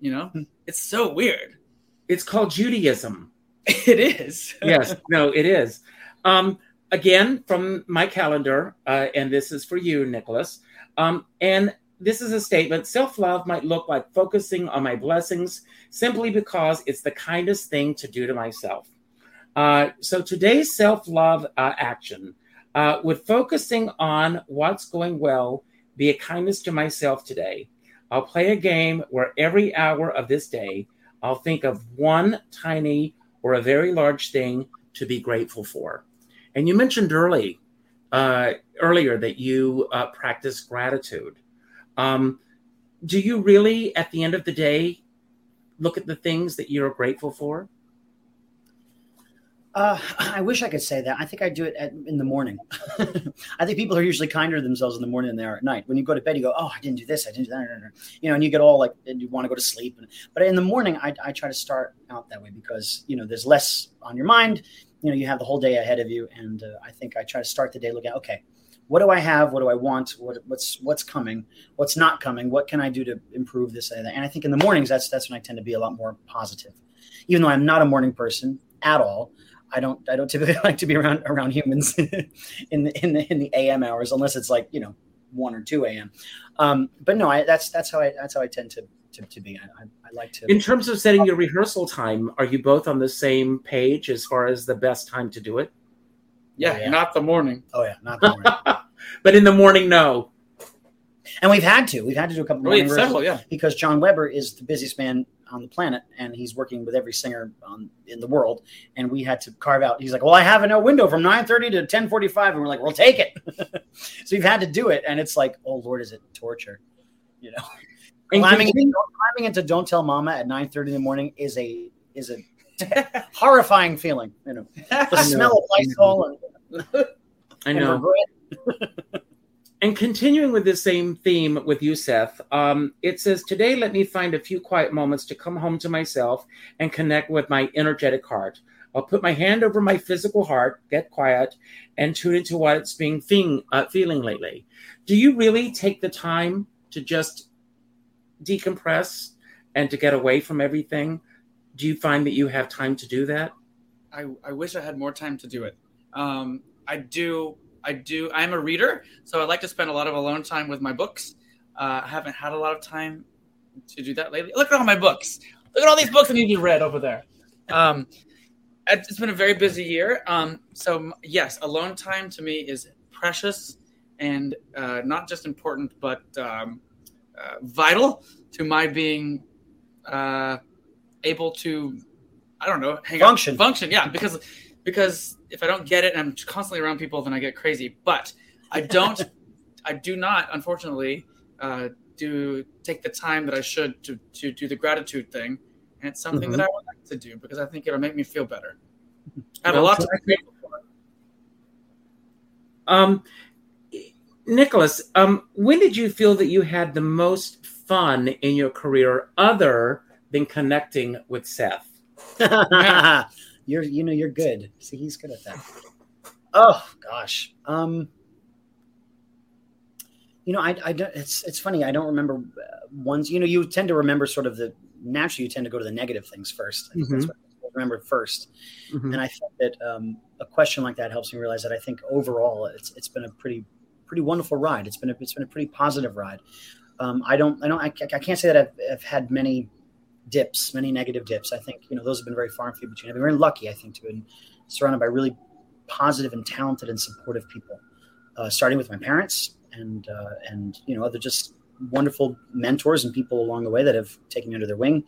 you know it's so weird it's called Judaism. it is yes, no, it is. Um, again, from my calendar, uh, and this is for you, Nicolas. Um, and this is a statement self love might look like focusing on my blessings simply because it's the kindest thing to do to myself. Uh, so today's self love uh, action uh, would focusing on what's going well be a kindness to myself today. I'll play a game where every hour of this day I'll think of one tiny or a very large thing to be grateful for. And you mentioned early, uh, earlier that you uh, practice gratitude. Um, do you really, at the end of the day, look at the things that you're grateful for? Uh, I wish I could say that. I think I do it at, in the morning. I think people are usually kinder to themselves in the morning than they are at night. When you go to bed, you go, "Oh, I didn't do this. I didn't do that." You know, and you get all like, and you want to go to sleep. But in the morning, I, I try to start out that way because you know there's less on your mind. You know, you have the whole day ahead of you, and uh, I think I try to start the day looking at, okay, what do I have? What do I want? What, what's what's coming? What's not coming? What can I do to improve this and? And I think in the mornings, that's that's when I tend to be a lot more positive. Even though I'm not a morning person at all, I don't I don't typically like to be around around humans in the in the in the AM hours unless it's like you know one or two AM. Um, but no, I, that's that's how I that's how I tend to to, to be. I, I, I like to. In terms of setting your rehearsal time, are you both on the same page as far as the best time to do it? yeah, oh, yeah. not the morning oh yeah, not the morning. But in the morning, no. and we've had to we've had to do a couple Oh, morning yeah, rehearsals several, yeah. because Jon Weber is the busiest man on the planet and he's working with every singer on, in the world and we had to carve out he's like well I have a no window from 9:30 to 10:45 and we're like we'll take it so we've had to do it and it's like oh lord is it torture you know And climbing, into, climbing into don't tell mama at 9:30 in the morning is a is a horrifying feeling you know the smell of Lysol and, I know. And continuing with the same theme with you, Seth, um, it says, Today, let me find a few quiet moments to come home to myself and connect with my energetic heart. I'll put my hand over my physical heart, get quiet, and tune into what it's being thing, uh, feeling lately. Do you really take the time to just decompress and to get away from everything? Do you find that you have time to do that? I, I wish I had more time to do it. Um, I do. I do. I'm a reader, so I like to spend a lot of alone time with my books. Uh, I haven't had a lot of time to do that lately. Look at all my books. Look at all these books that need to be read over there. Um, it's been a very busy year. Um, so yes, alone time to me is precious and uh, not just important, but um, uh, vital to my being uh, able to, I don't know, hang out- Function. function. Yeah, because because if I don't get it and I'm constantly around people, then I get crazy. But I don't, I do not, unfortunately, uh, do take the time that I should to to do the gratitude thing, and it's something Mhm. that I would like to do because I think it'll make me feel better. I have a Well, lot to be grateful for. Um, Nicolas, um, when did you feel that you had the most fun in your career other than connecting with Seth? you're you know you're good. See, he's good at that. Oh gosh. Um you know, I, I don't, it's, it's funny. I don't remember uh, ones, you know, you tend to remember sort of the, naturally you tend to go to the negative things first. I think that's Mhm. what I remember first. Mhm. And I think that um, a question like that helps me realize that I think overall it's, it's been a pretty, pretty wonderful ride. It's been a, it's been a pretty positive ride. Um, I don't, I don't, I, I can't say that I've, I've had many dips, many negative dips. I think, you know, those have been very far and few between. I've been very lucky, I think, to been surrounded by really positive and talented and supportive people, uh, starting with my parents and, uh, and, you know, other just wonderful mentors and people along the way that have taken me under their wing.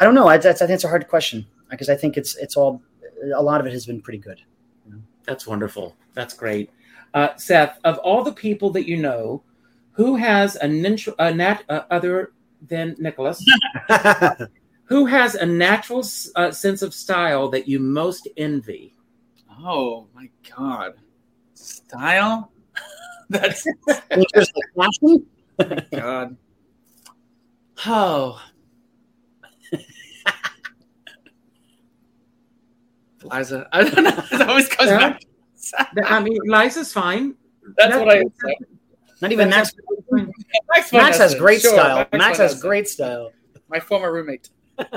I don't know. I, that's, I think it's a hard question because I think it's, it's all, a lot of it has been pretty good. That's wonderful. That's great. Uh, Seth, of all the people that you know, who has a, nat- a nat- uh, other than Nicolas, who has a natural uh, sense of style that you most envy? Oh my god, style. That's There's like passion. God. Oh. Liza. I don't know. It always comes Yeah. back. I mean, Liza's fine. That's what I Not even Max. Max, Max has Vanessa. great Sure, style. Max has Vanessa. great style. My former roommate.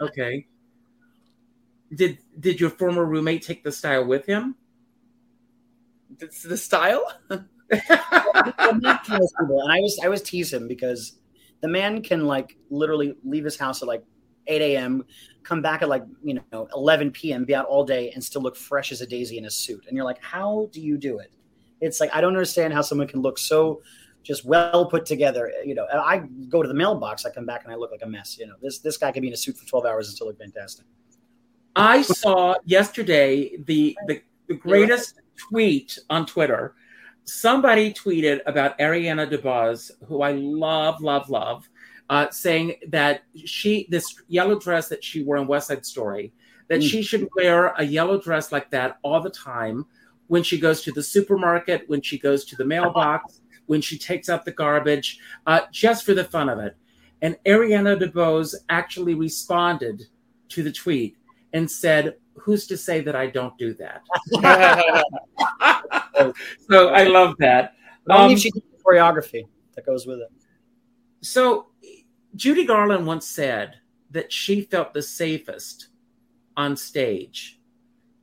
Okay. Did did your former roommate take the style with him? It's the style? Well, Max knows people, and I was I was tease him because the man can like literally leave his house at like 8 a.m., come back at like you know 11 p.m., be out all day, and still look fresh as a daisy in a suit. And you're like, how do you do it? It's like I don't understand how someone can look so just well put together. You know, I go to the mailbox, I come back and I look like a mess. You know, this this guy could be in a suit for 12 hours and still look fantastic. I saw yesterday the, the the greatest tweet on Twitter. Somebody tweeted about Ariana DeBose, who I love, love, love, uh, saying that she this yellow dress that she wore in West Side Story, that Mm. she should wear a yellow dress like that all the time when she goes to the supermarket, when she goes to the mailbox, when she takes out the garbage, uh, just for the fun of it. And Ariana DeBose actually responded to the tweet and said, Who's to say that I don't do that? so I love that. But only Um, she did the choreography that goes with it. So Judy Garland once said that she felt the safest on stage.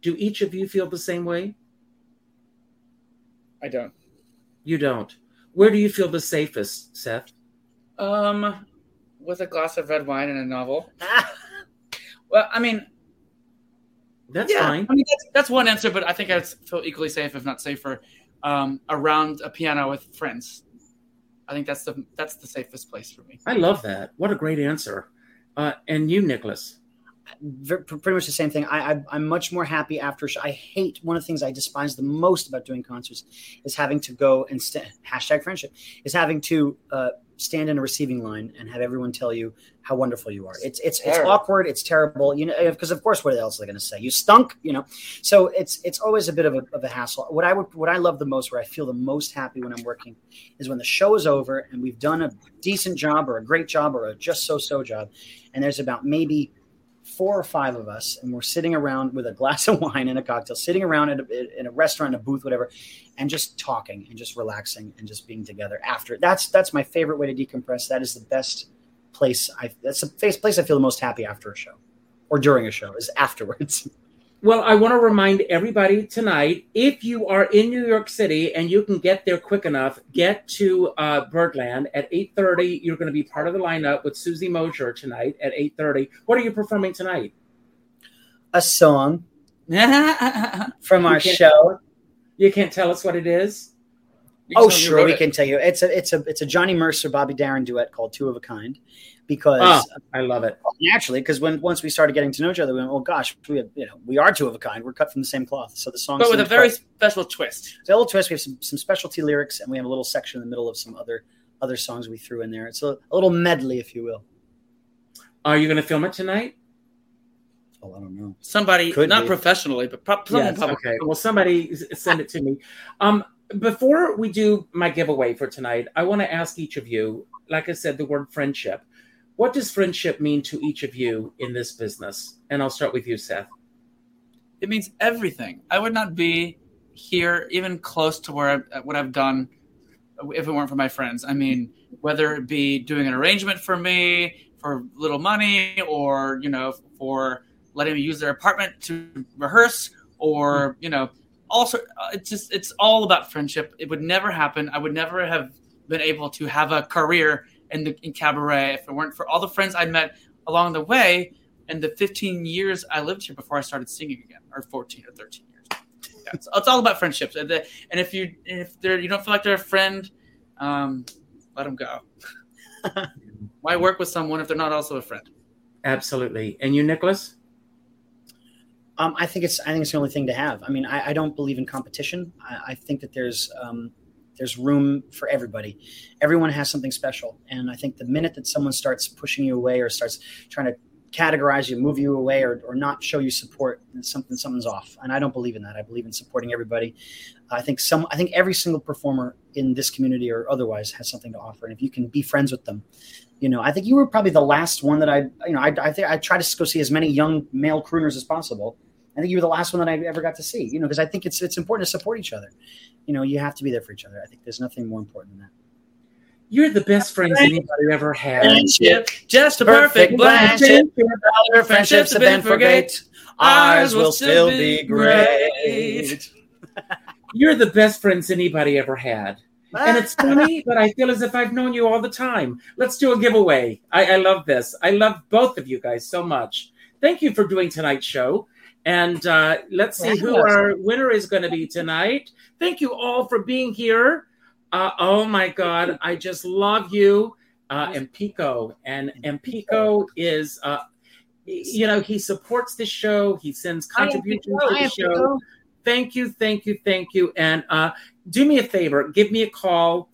Do each of you feel the same way? I don't. You don't. Where do you feel the safest, Seth? Um, with a glass of red wine and a novel. well, I mean, That's yeah, fine. I mean, that's, that's one answer, but I think I feel equally safe, if not safer, um, around a piano with friends. I think that's the that's the safest place for me. I love that. What a great answer. Uh, and you, Nicolas? Pretty much the same thing. I, I I'm much more happy after. a show. I hate one of the things I despise the most about doing concerts is having to go and st- hashtag friendship is having to uh, stand in a receiving line and have everyone tell you how wonderful you are. It's it's it's awkward. It's terrible. You know, because of course, what else are they going to say? You stunk. You know, so it's it's always a bit of a, of a hassle. What I would what I love the most, where I feel the most happy when I'm working, is when the show is over and we've done a decent job or a great job or a just so so job, and there's about maybe four or five of us, and we're sitting around with a glass of wine and a cocktail, sitting around in a, in a restaurant, a booth, whatever, and just talking and just relaxing and just being together. After that's that's my favorite way to decompress. That is the best place. I that's the place place I feel the most happy after a show or during a show is afterwards. Well, I want to remind everybody tonight if you are in New York City and you can get there quick enough, get to uh, Birdland at 8.30. You're going to be part of the lineup with Susie Mosher tonight at 8.30. What are you performing tonight? a song from our You show. You can't tell us what it is. Oh, sure, we it. can tell you. It's a it's a it's a Johnny Mercer Bobby Darin duet called Two of a Kind, because Ah, I love it. naturally, because when once we started getting to know each other, we went, "Oh gosh, we have, you know we are two of a kind. We're cut from the same cloth." So the song, But with a very quite- special twist. It's a little twist. We have some, some specialty lyrics, and we have a little section in the middle of some other other songs we threw in there. It's a, a little medley, if you will. Are you going to film it tonight? Oh, I don't know. Somebody, Could not be. professionally, but pro- Yes, probably. Okay. Well, somebody send it to me. Um, before we do my giveaway for tonight, I want to ask each of you. Like I said, the word friendship. What does friendship mean to each of you in this business? And I'll start with you, Seth. It means everything. I would not be here even close to where I, what I've done if it weren't for my friends. I mean, whether it be doing an arrangement for me for little money, or you know, for letting me use their apartment to rehearse, or you know, also uh, it's just it's all about friendship. It would never happen. I would never have been able to have a career in the in cabaret if it weren't for all the friends I met along the way and the 15 years I lived here before I started singing again, or 14 or 13 years. Yeah, it's, it's all about friendships, and, the, and if you if they're you don't feel like they're a friend, um, let them go. Why work with someone if they're not also a friend? Absolutely. And you, Nicolas? Um, I think it's I think it's the only thing to have. I mean, I, I don't believe in competition. I, I think that there's um, there's room for everybody. Everyone has something special, and I think the minute that someone starts pushing you away or starts trying to categorize you, move you away, or, or not show you support, something something's off. And I don't believe in that. I believe in supporting everybody. I think some I think every single performer in this community or otherwise has something to offer, and if you can be friends with them, you know, I think you were probably the last one that I, you know, I, I think I try to go see as many young male crooners as possible. I think you were the last one that I ever got to see, you know, because I think it's it's important to support each other. You know, you have to be there for each other. I think there's nothing more important than that. You're the best friends anybody ever had. Friendship, just a perfect blending. Other friendships have been for great. Ours will still be great. You're the best friends anybody ever had. And it's funny, but I feel as if I've known you all the time. Let's do a giveaway. I, I love this. I love both of you guys so much. Thank you for doing tonight's show. And uh, let's see who our winner is going to be tonight. Thank you all for being here. Uh, oh my God, I just love you, uh, and Pico. And and Pico is, uh, you know, he supports the show. He sends contributions to the show. Thank you, thank you, thank you. And uh, do me a favor, give me a call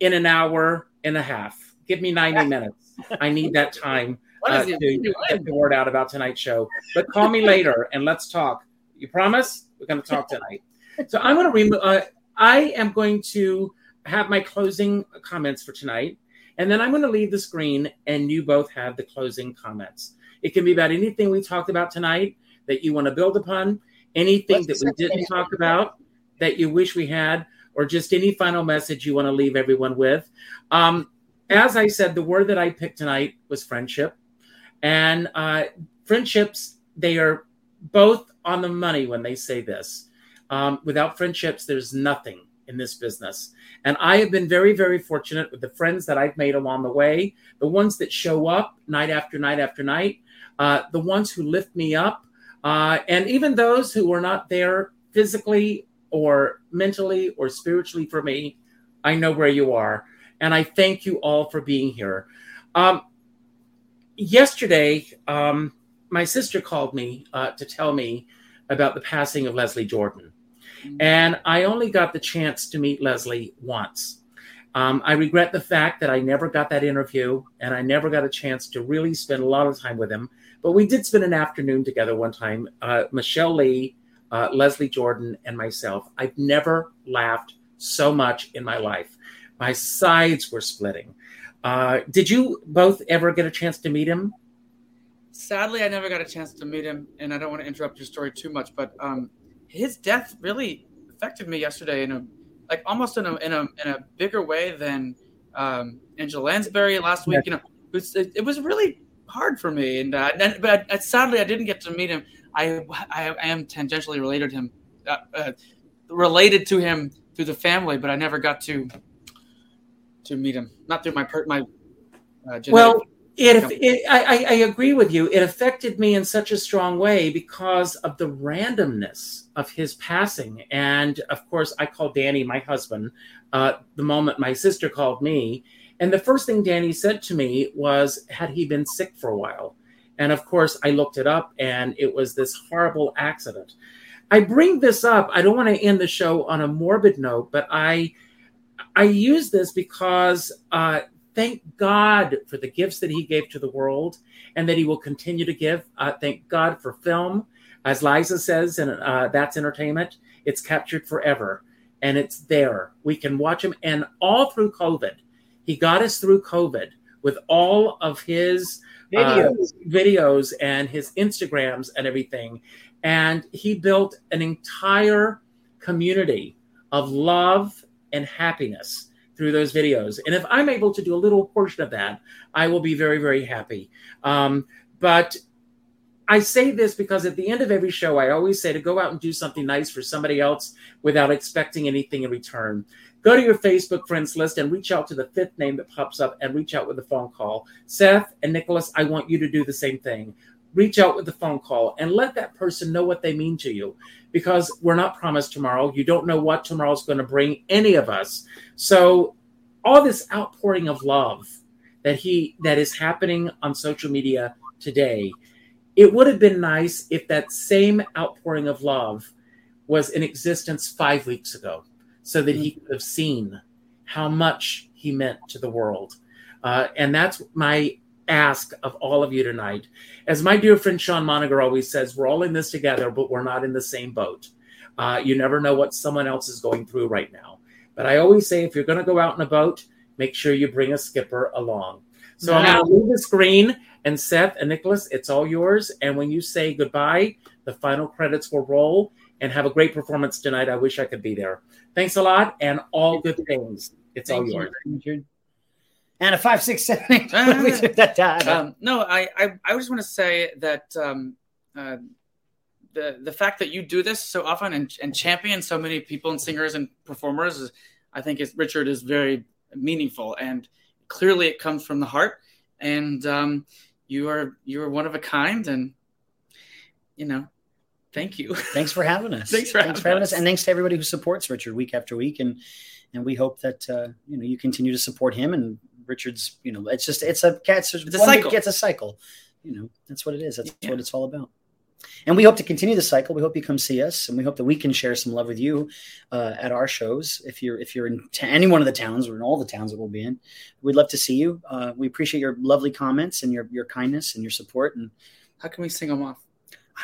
in an hour and a half. Give me 90 minutes. I need that time What uh, is to get the word out about tonight's show. But call me later and let's talk. You promise? We're going to talk tonight. So I'm going to remove. Uh, I am going to have my closing comments for tonight, and then I'm going to leave the screen, and you both have the closing comments. It can be about anything we talked about tonight that you want to build upon, anything that we didn't talk about that you wish we had, or just any final message you want to leave everyone with. Um, as I said, the word that I picked tonight was friendship. And uh, friendships, they are both on the money when they say this. Um, without friendships, there's nothing in this business. And I have been very, very fortunate with the friends that I've made along the way, the ones that show up night after night after night, uh, the ones who lift me up, uh, and even those who are not there physically or mentally or spiritually for me. I know where you are. And I thank you all for being here. Um, yesterday, um, my sister called me uh, to tell me about the passing of Leslie Jordan. And I only got the chance to meet Leslie once. Um, I regret the fact that I never got that interview and I never got a chance to really spend a lot of time with him. But we did spend an afternoon together one time. Uh, Michelle Lee, uh, Leslie Jordan, and myself. I've never laughed so much in my life. My sides were splitting. Uh, did you both ever get a chance to meet him? Sadly, I never got a chance to meet him, and I don't want to interrupt your story too much, but um, his death really affected me yesterday in a like almost in a in a in a bigger way than um, Angela Lansbury last week. You know, it was, it, was really hard for me, and, uh, but uh, sadly, I didn't get to meet him. I I, I am tangentially related to him, uh, uh, related to him through the family, but I never got to to meet him. Not through my per, my uh, Well, It, it I, I agree with you. It affected me in such a strong way because of the randomness of his passing. And of course, I called Danny, my husband, uh, the moment my sister called me. And the first thing Danny said to me was, Had he been sick for a while? And of course, I looked it up and it was this horrible accident. I bring this up. I don't want to end the show on a morbid note, but I I use this because uh, thank God for the gifts that He gave to the world and that He will continue to give. Uh, thank God for film, as Liza says, and uh, that's entertainment. It's captured forever, and it's there. We can watch Him, and all through COVID, He got us through COVID with all of His uh, Videos. videos and His Instagrams and everything, and He built an entire community of love and happiness through those videos. And if I'm able to do a little portion of that, I will be very, very happy. Um, but I say this because at the end of every show, I always say to go out and do something nice for somebody else without expecting anything in return. Go to your Facebook friends list and reach out to the fifth name that pops up and reach out with a phone call. Seth and Nicolas, I want you to do the same thing. Reach out with the phone call and let that person know what they mean to you because we're not promised tomorrow. You don't know what tomorrow's going to bring any of us. So all this outpouring of love that he that is happening on social media today, it would have been nice if that same outpouring of love was in existence 5 weeks ago so that he could have seen how much he meant to the world. Uh, and that's my ask of all of you tonight. As my dear friend Sean Moniger always says, we're all in this together, but we're not in the same boat. Uh, you never know what someone else is going through right now. But I always say, if you're going to go out in a boat, make sure you bring a skipper along. So I'm going to leave the screen, and Seth and Nicolas, it's all yours. And when you say goodbye, the final credits will roll. And have a great performance tonight. I wish I could be there. Thanks a lot, and all good things. It's all Thank you, yours. Richard. And a five, six, seven, eight. we took that. Um, no, I, I, I just want to say that um, uh, the the fact that you do this so often and, and champion so many people and singers and performers, is, I think is Richard is very meaningful and clearly it comes from the heart. And um, you are you are one of a kind, and you know, thank you. Thanks for having us. Thanks for having us. us. and thanks to everybody who supports Richard week after week, and and we hope that uh, you know you continue to support him and Richard's. You know, it's just it's a it's, It's a cycle. It's a cycle. You know, that's what it is. That's Yeah. what it's all about. And we hope to continue the cycle. We hope you come see us, and we hope that we can share some love with you uh, at our shows. If you're if you're in t- any one of the towns or in all the towns that we'll be in, we'd love to see you. Uh, we appreciate your lovely comments and your your kindness and your support. And How can we sing them off?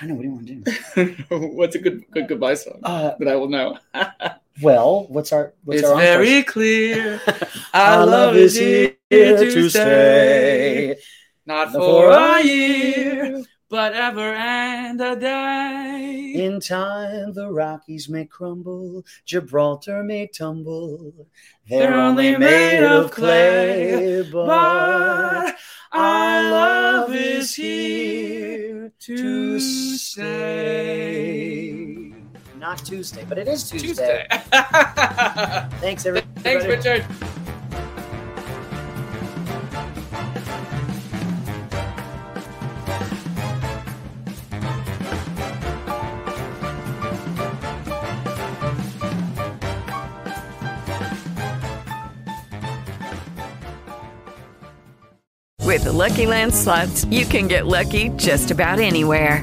I don't know what do you want to do. What's a good good goodbye song Uh, that I will know? well, what's our what's it's our very clear. Our love is here to stay. Not For a year, but ever and a day. In time, the Rockies may crumble, Gibraltar may tumble. They're, only made of clay, but our love is here to stay. Not Tuesday, but it is Tuesday. Tuesday. Thanks, everybody. Thanks, Richard. With the Lucky Land slots, you can get lucky just about anywhere.